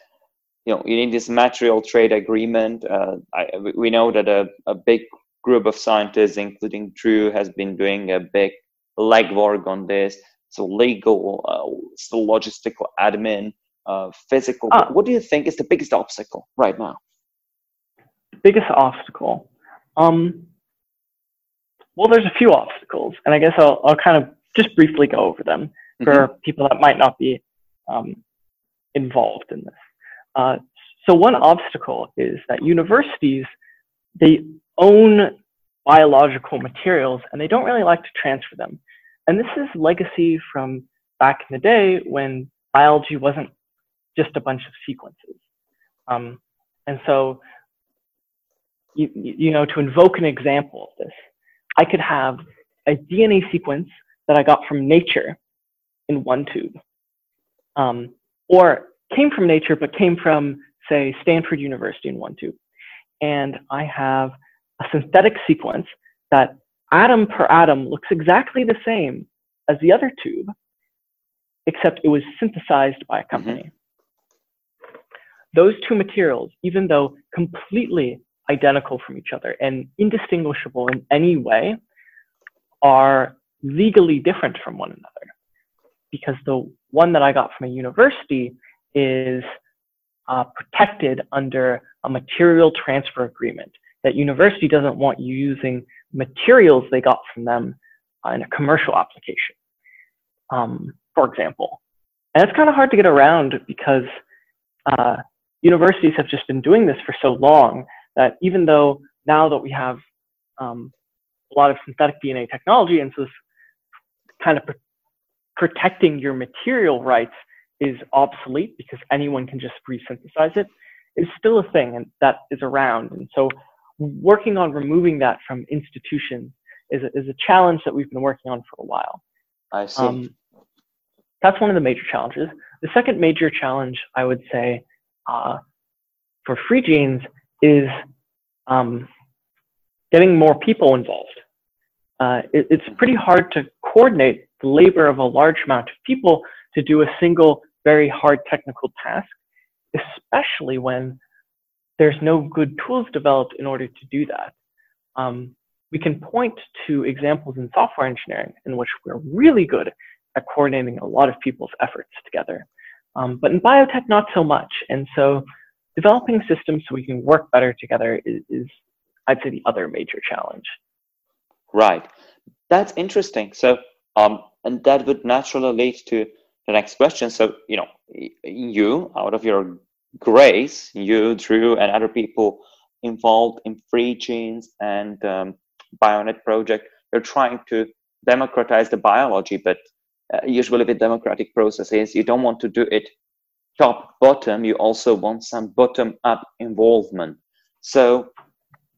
you know you need this material trade agreement uh, I, we know that a, a big group of scientists including drew has been doing a big legwork on this so legal uh, so logistical admin uh, physical uh, what do you think is the biggest obstacle right now biggest obstacle um well, there's a few obstacles, and I guess I'll, I'll kind of just briefly go over them mm-hmm. for people that might not be um, involved in this. Uh, so one obstacle is that universities, they own biological materials and they don't really like to transfer them. And this is legacy from back in the day when biology wasn't just a bunch of sequences. Um, and so, you, you know, to invoke an example of this, I could have a DNA sequence that I got from nature in one tube, um, or came from nature but came from, say, Stanford University in one tube. And I have a synthetic sequence that atom per atom looks exactly the same as the other tube, except it was synthesized by a company. Mm-hmm. Those two materials, even though completely identical from each other and indistinguishable in any way are legally different from one another because the one that I got from a university is uh, protected under a material transfer agreement. That university doesn't want you using materials they got from them in a commercial application, um, for example. And it's kind of hard to get around because uh, universities have just been doing this for so long that even though now that we have um, a lot of synthetic DNA technology, and so this kind of pr- protecting your material rights is obsolete because anyone can just resynthesize it, it, is still a thing and that is around. And so working on removing that from institutions is a, is a challenge that we've been working on for a while. I see. Um, that's one of the major challenges. The second major challenge, I would say, uh, for free genes is um, getting more people involved. Uh, it, it's pretty hard to coordinate the labor of a large amount of people to do a single, very hard technical task, especially when there's no good tools developed in order to do that. Um, we can point to examples in software engineering in which we're really good at coordinating a lot of people's efforts together. Um, but in biotech, not so much. And so developing systems so we can work better together is, is I'd say, the other major challenge. Right. That's interesting. So, um, and that would naturally lead to the next question. So, you know, you, out of your grace, you, Drew, and other people involved in Free Genes and um, Bionet project, you're trying to democratize the biology, but uh, usually with democratic processes, you don't want to do it top bottom. You also want some bottom up involvement. So,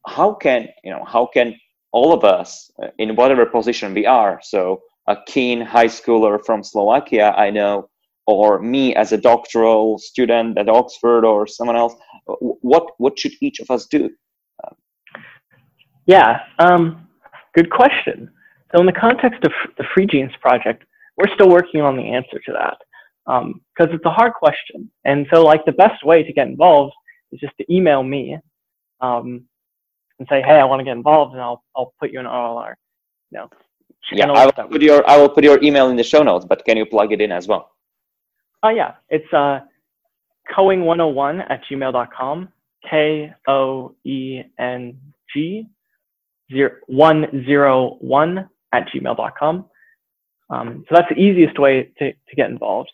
how can you know? How can all of us, uh, in whatever position we are, so a keen high schooler from Slovakia, I know, or me as a doctoral student at Oxford or someone else, what what should each of us do? Yeah, um, good question. So in the context of the Free Genes project, we're still working on the answer to that because um, it's a hard question. And so like the best way to get involved is just to email me um, and say, hey, I want to get involved, and I'll I'll put you in RLR. You know, yeah, I will put your I will put your email in the show notes, but can you plug it in as well? Oh yeah, it's uh, koeng101 at gmail.com. K O E N G zero one zero one at gmail.com. Um, so that's the easiest way to, to get involved.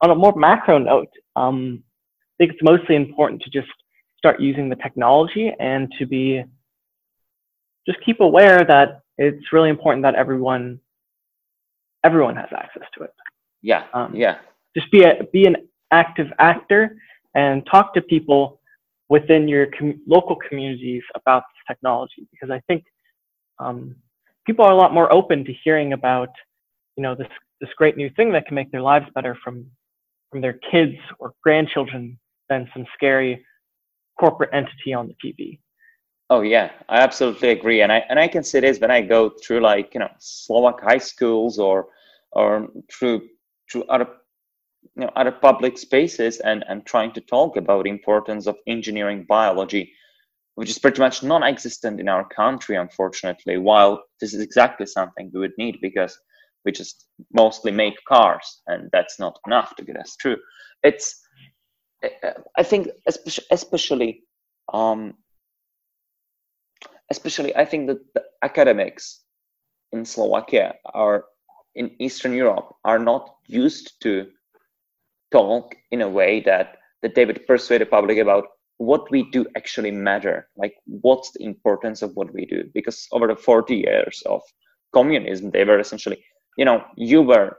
On a more macro note, um, I think it's mostly important to just start using the technology and to be just keep aware that it's really important that everyone everyone has access to it. Yeah. Um, yeah. Just be a be an active actor and talk to people within your com- local communities about this technology because I think um, people are a lot more open to hearing about you know this this great new thing that can make their lives better from from their kids or grandchildren than some scary corporate entity on the TV. Oh yeah, I absolutely agree, and I and I can see this when I go through like you know Slovak high schools or or through through other you know other public spaces and and trying to talk about the importance of engineering biology, which is pretty much non-existent in our country, unfortunately. While this is exactly something we would need because we just mostly make cars, and that's not enough to get us through. It's I think especially, especially um, especially I think that the academics in Slovakia are in Eastern Europe are not used to talk in a way that that they would persuade the public about what we do actually matter like what's the importance of what we do because over the 40 years of communism they were essentially you know you were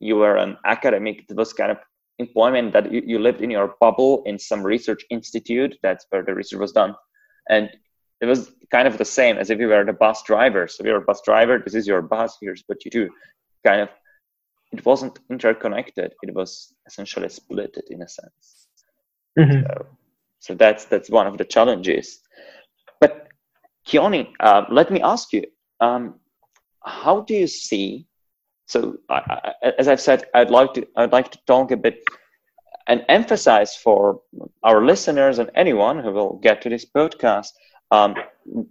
you were an academic that was kind of employment that you, you lived in your bubble in some research institute that's where the research was done and it was kind of the same as if you were the bus driver. So you're a bus driver, this is your bus, here's what you do. Kind of, it wasn't interconnected. It was essentially split in a sense. Mm-hmm. So, so that's that's one of the challenges. But Kioni, uh, let me ask you, um, how do you see? So I, I, as I've said, I'd like to I'd like to talk a bit and emphasize for our listeners and anyone who will get to this podcast um,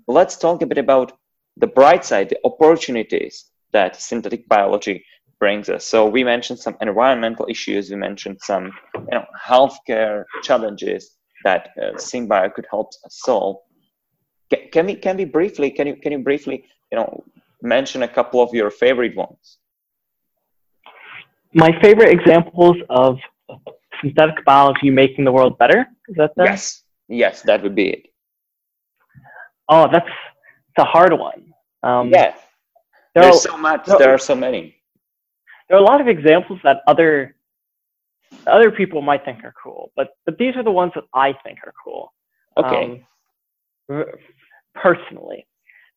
let's talk a bit about the bright side, the opportunities that synthetic biology brings us. So we mentioned some environmental issues. We mentioned some, you know, healthcare challenges that uh, SynBio could help us solve. Can, can we can we briefly can you can you briefly you know mention a couple of your favorite ones? My favorite examples of synthetic biology making the world better. Is that yes? Yes, that would be it. Oh, that's it's a hard one. Um, yes. There There's are, so much. There, there are so many. There are a lot of examples that other other people might think are cool, but but these are the ones that I think are cool. Okay. Um, personally,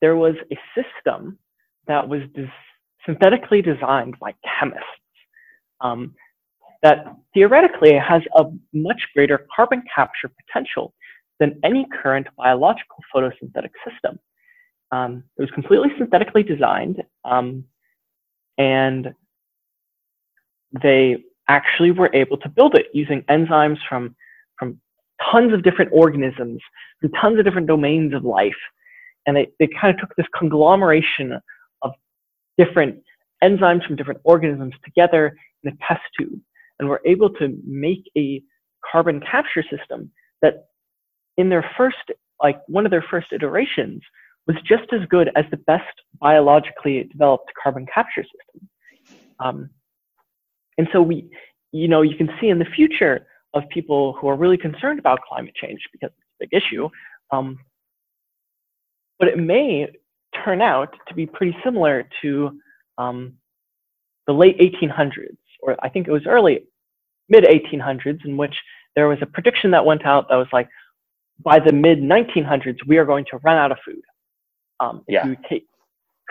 there was a system that was des- synthetically designed by chemists um, that theoretically has a much greater carbon capture potential than any current biological photosynthetic system. Um, it was completely synthetically designed, um, and they actually were able to build it using enzymes from, from tons of different organisms, from tons of different domains of life. And they, they kind of took this conglomeration of different enzymes from different organisms together in a test tube and were able to make a carbon capture system that in their first, like one of their first iterations, was just as good as the best biologically developed carbon capture system. Um, and so we, you know, you can see in the future of people who are really concerned about climate change because it's a big issue. Um, but it may turn out to be pretty similar to um, the late 1800s, or I think it was early mid 1800s, in which there was a prediction that went out that was like, by the mid 1900s, we are going to run out of food. Um, if yeah. you take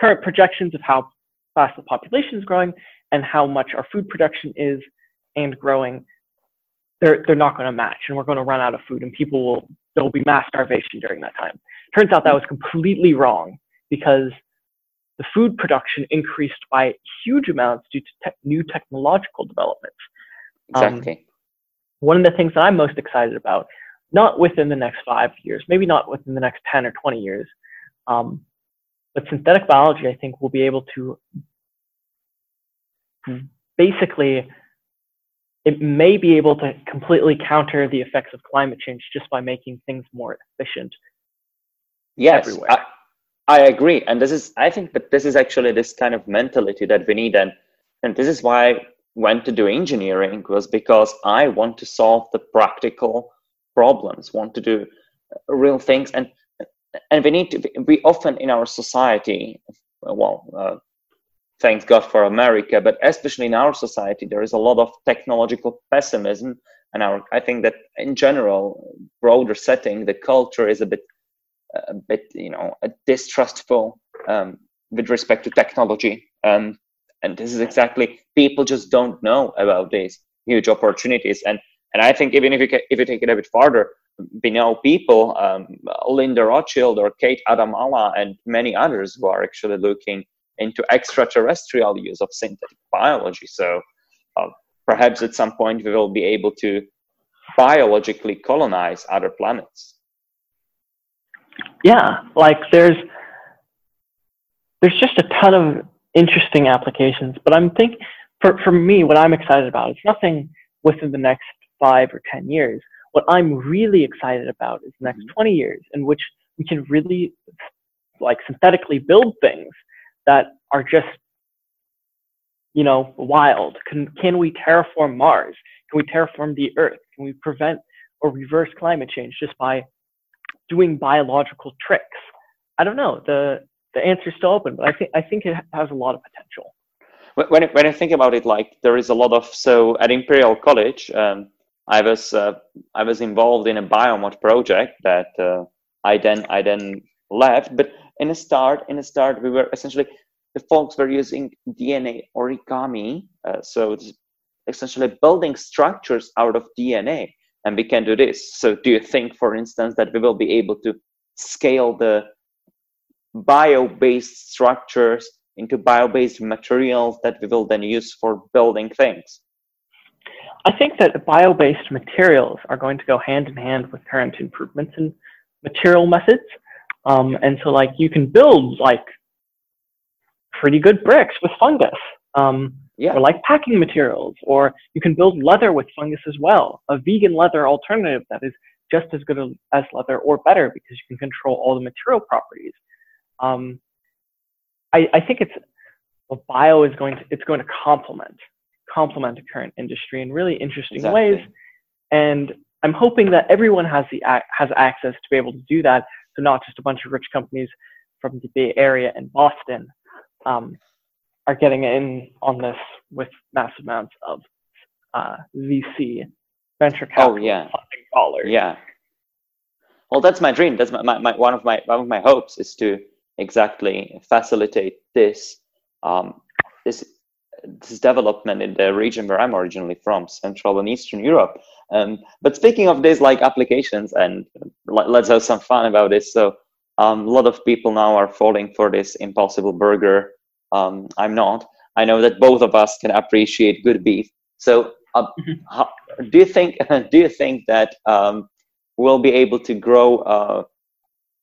current projections of how fast the population is growing and how much our food production is and growing, they're, they're not going to match and we're going to run out of food and people will, there will be mass starvation during that time. Turns out that was completely wrong because the food production increased by huge amounts due to te- new technological developments. Exactly. Um, one of the things that I'm most excited about, not within the next five years, maybe not within the next 10 or 20 years, um, but synthetic biology, I think, will be able to basically, it may be able to completely counter the effects of climate change just by making things more efficient. Yes, everywhere. I, I agree. And this is, I think that this is actually this kind of mentality that we need. And, and this is why I went to do engineering was because I want to solve the practical problems, want to do real things. And and we need to we often in our society well uh, thanks god for america but especially in our society there is a lot of technological pessimism and our i think that in general broader setting the culture is a bit a bit you know distrustful um, with respect to technology and this is exactly people just don't know about these huge opportunities and and i think even if you if you take it a bit farther we know people, um, Linda Rothschild or Kate Adamala and many others who are actually looking into extraterrestrial use of synthetic biology. So uh, perhaps at some point we will be able to biologically colonize other planets. Yeah, like there's there's just a ton of interesting applications, but I'm thinking for, for me, what I'm excited about is nothing within the next five or ten years what I'm really excited about is the next mm-hmm. 20 years in which we can really like synthetically build things that are just you know wild. Can can we terraform mars? Can we terraform the earth? Can we prevent or reverse climate change just by doing biological tricks? I don't know. The the answer is still open but i think i think it has a lot of potential. When, when i think about it like there is a lot of so at imperial college um, I was uh, I was involved in a biomod project that uh, I then I then left. But in a start, in a start, we were essentially the folks were using DNA origami, uh, so essentially building structures out of DNA, and we can do this. So, do you think, for instance, that we will be able to scale the bio-based structures into bio-based materials that we will then use for building things? I think that the bio-based materials are going to go hand in hand with current improvements in material methods. Um, and so like you can build like pretty good bricks with fungus. Um, yeah. or like packing materials, or you can build leather with fungus as well, a vegan leather alternative that is just as good as leather or better because you can control all the material properties. Um, I, I think it's well, bio is going to it's going to complement complement the current industry in really interesting exactly. ways. And I'm hoping that everyone has the has access to be able to do that. So not just a bunch of rich companies from the Bay Area and Boston um, are getting in on this with massive amounts of uh, VC venture oh, capital oh, yeah. funding dollars. Yeah. Well, that's my dream. That's my, my, my, one of my one of my hopes is to exactly facilitate this um, this this development in the region where I'm originally from, Central and Eastern Europe. Um, but speaking of these like applications, and let's have some fun about this. So um, a lot of people now are falling for this Impossible Burger. Um, I'm not. I know that both of us can appreciate good beef. So uh, mm-hmm. how, do you think do you think that um, we'll be able to grow uh,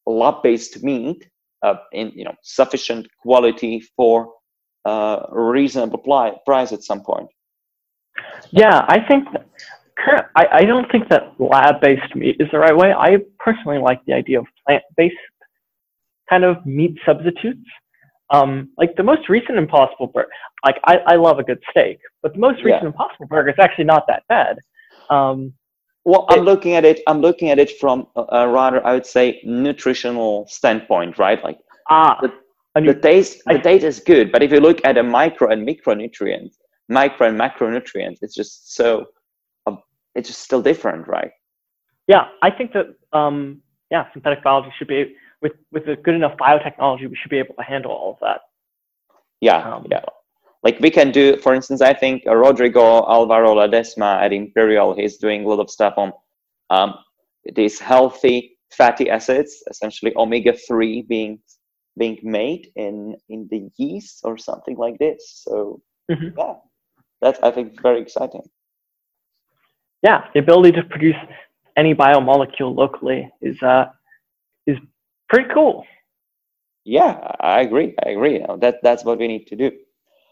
lab-based meat uh, in you know sufficient quality for uh, reasonable price at some point. Yeah, I think I, I don't think that lab-based meat is the right way. I personally like the idea of plant-based kind of meat substitutes. Um, like the most recent Impossible Burger, like I, I love a good steak, but the most recent Yeah. Impossible Burger is actually not that bad. Um, Well, I'm It- looking at it. I'm looking at it from a, a rather, I would say, nutritional standpoint, right? Like ah, The- I the taste, the taste is good, but if you look at a micro and micronutrients, micro and macronutrients, it's just so, um, it's just still different, right? yeah, I think that um, yeah, synthetic biology should be with with a good enough biotechnology, we should be able to handle all of that. Yeah, Um, yeah. Like we can do, for instance, I think Rodrigo Alvaro Ledesma at Imperial, he's doing a lot of stuff on um, these healthy fatty acids, essentially omega three being being made in in the yeast or something like this. So Mhm. yeah, that's I think very exciting. Yeah, the ability to produce any biomolecule locally is uh, is pretty cool. Yeah, I agree. I agree. That that's what we need to do.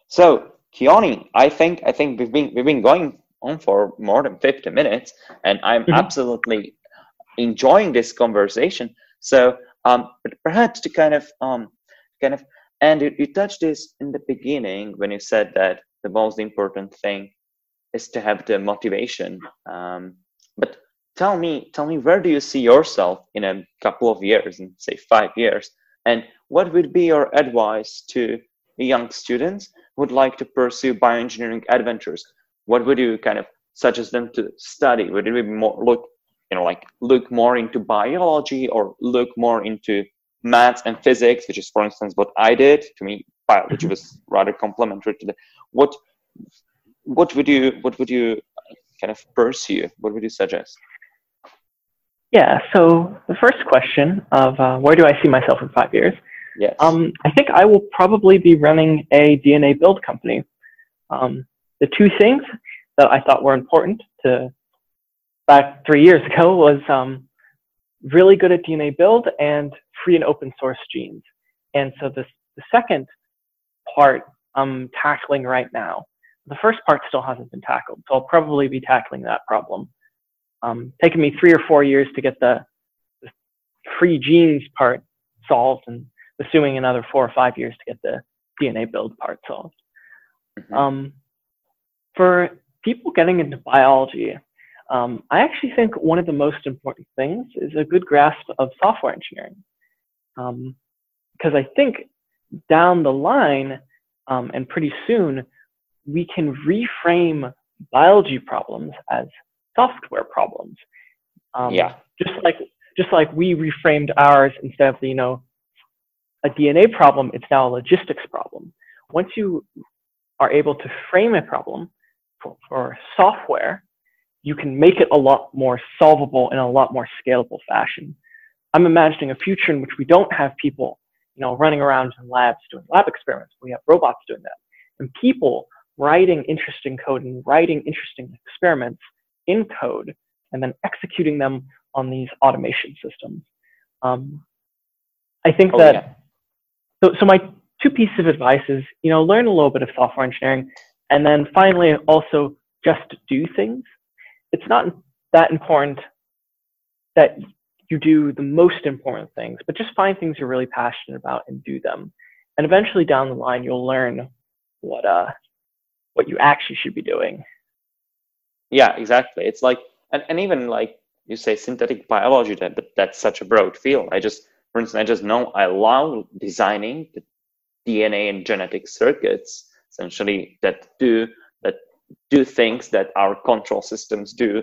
So, Keoni, I think I think we've been we've been going on for more than 50 minutes, and I'm Mhm. absolutely enjoying this conversation. So, um, but perhaps to kind of um, kind of, and you, you touched this in the beginning when you said that the most important thing is to have the motivation. Um, but tell me, tell me, where do you see yourself in a couple of years, in say five years? And what would be your advice to young students who would like to pursue bioengineering adventures? What would you kind of suggest them to study? Would it be more look, you know, like look more into biology or look more into maths and physics, which is, for instance, what I did. To me, biology was rather complementary to the what. What would you What would you kind of pursue? What would you suggest? Yeah. So the first question of uh, where do I see myself in five years? Yes. Um, I think I will probably be running a DNA build company. Um, the two things that I thought were important to back three years ago was um, really good at DNA build and free and open source genes. And so this, the second part I'm tackling right now. The first part still hasn't been tackled, so I'll probably be tackling that problem. Um, taking me three or four years to get the, the free genes part solved and assuming another four or five years to get the DNA build part solved. Mhm. Um, for people getting into biology, um, I actually think one of the most important things is a good grasp of software engineering. Because I think down the line, um, and pretty soon, we can reframe biology problems as software problems. Um, Yeah. Just like just like we reframed ours instead of you know a DNA problem, it's now a logistics problem. Once you are able to frame a problem for, for software, you can make it a lot more solvable in a lot more scalable fashion. I'm imagining a future in which we don't have people, you know, running around in labs doing lab experiments. We have robots doing that, and people writing interesting code and writing interesting experiments in code, and then executing them on these automation systems. Um, I think Oh, that yeah. so, so my two pieces of advice is, you know, learn a little bit of software engineering, and then finally also just do things. It's not that important that you do the most important things, but just find things you're really passionate about and do them. And eventually down the line, you'll learn what uh what you actually should be doing. yeah exactly it's like and, and even like you say synthetic biology that that's such a broad field i just for instance i just know i love designing the dna and genetic circuits essentially that do do things that our control systems do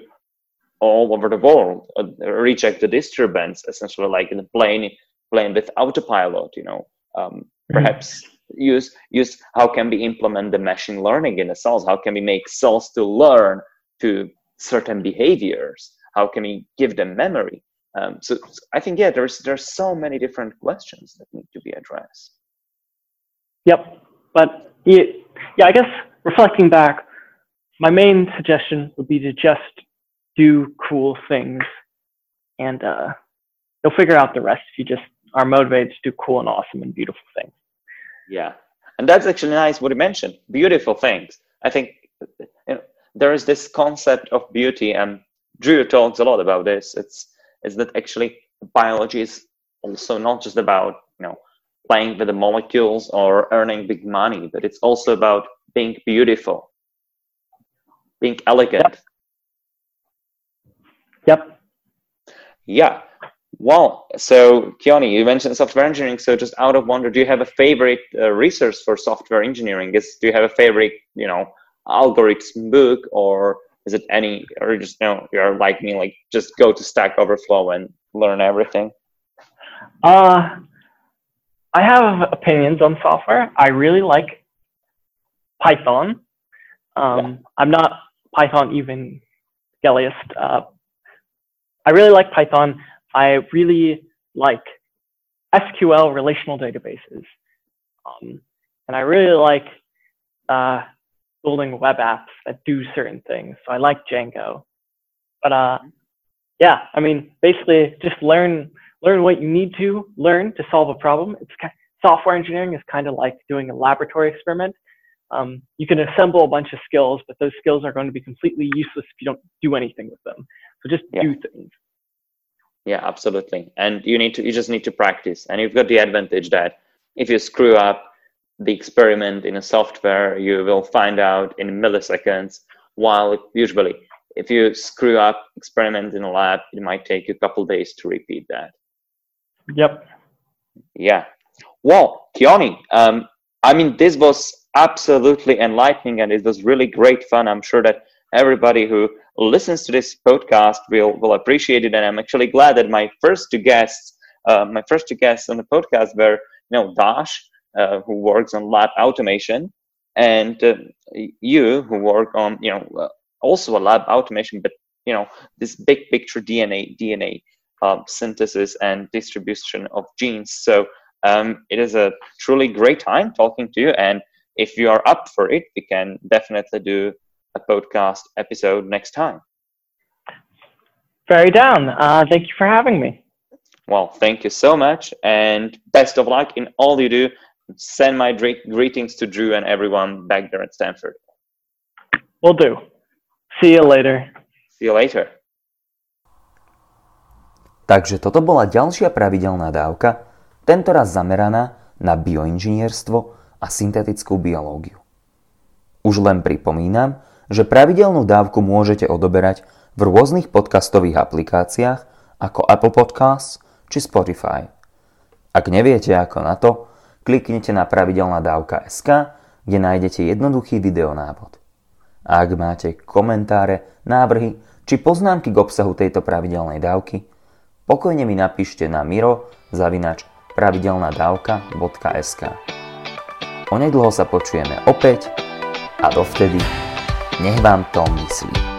all over the world uh, reject the disturbance essentially like in the plane plane with autopilot you know um, perhaps use use how can we implement the machine learning in the cells? How can we make cells to learn to certain behaviors? How can we give them memory? Um, so i think yeah there's there's so many different questions that need to be addressed. Yep. But yeah, yeah, I guess reflecting back, my main suggestion would be to just do cool things, and uh, you'll figure out the rest if you just are motivated to do cool and awesome and beautiful things. yeah. And that's actually nice what you mentioned beautiful things. I think you know, there is this concept of beauty and drew talks a lot about this. It's is that actually biology is also not just about you know playing with the molecules or earning big money, but it's also about being beautiful, being elegant. Yep. yep. Yeah. Well, so Keoni, you mentioned software engineering. So just out of wonder, do you have a favorite uh, resource for software engineering? Is do you have a favorite, you know, algorithm book, or is it any, or just you know, you're like me, like just go to Stack Overflow and learn everything? Uh, I have opinions on software. I really like Python. Um, yeah. I'm not Python even Uh, I really like Python. I really like SQL relational databases. Um, and I really like uh, building web apps that do certain things. So I like Django. But uh, yeah, I mean, basically just learn learn what you need to learn to solve a problem. It's kind of, software engineering is kind of like doing a laboratory experiment. Um, you can assemble a bunch of skills, but those skills are going to be completely useless if you don't do anything with them. So just yeah. do things. Yeah absolutely. And you need to you just need to practice. And you've got the advantage that if you screw up the experiment in a software you will find out in milliseconds while usually if you screw up experiment in a lab it might take you a couple days to repeat that. Yep. Yeah. Well keoni um, i mean this was absolutely enlightening and it was really great fun i'm sure that everybody who listens to this podcast will will appreciate it. And I'm actually glad that my first two guests, uh, my first two guests on the podcast were, you know, Dash, uh, who works on lab automation, and uh, you, who work on, you know, uh, also a lab automation, but you know, this big picture DNA DNA um, synthesis and distribution of genes. So um, it is a truly great time talking to you and if you are up for it, we can definitely do a podcast episode next time. Very down. Uh, thank you for having me. Well, thank you so much, and best of luck in all you do. Send my greetings to Drew and everyone back there at Stanford. Will do. See you later. See you later. Takže toto bola ďalšia pravidelná dávka, tentoraz zameraná na bioinžinierstvo a syntetickú biológiu. Už len pripomínam, že pravidelnú dávku môžete odoberať v rôznych podcastových aplikáciách ako Apple Podcasts či Spotify. Ak neviete ako na to, kliknite na pravidelná dávka SK, kde nájdete jednoduchý videonávod. A ak máte komentáre, návrhy či poznámky k obsahu tejto pravidelnej dávky, pokojne mi napíšte na miro pravidelnadavka.sk Onedlho sa počujeme opäť a dovtedy nech vám to myslí.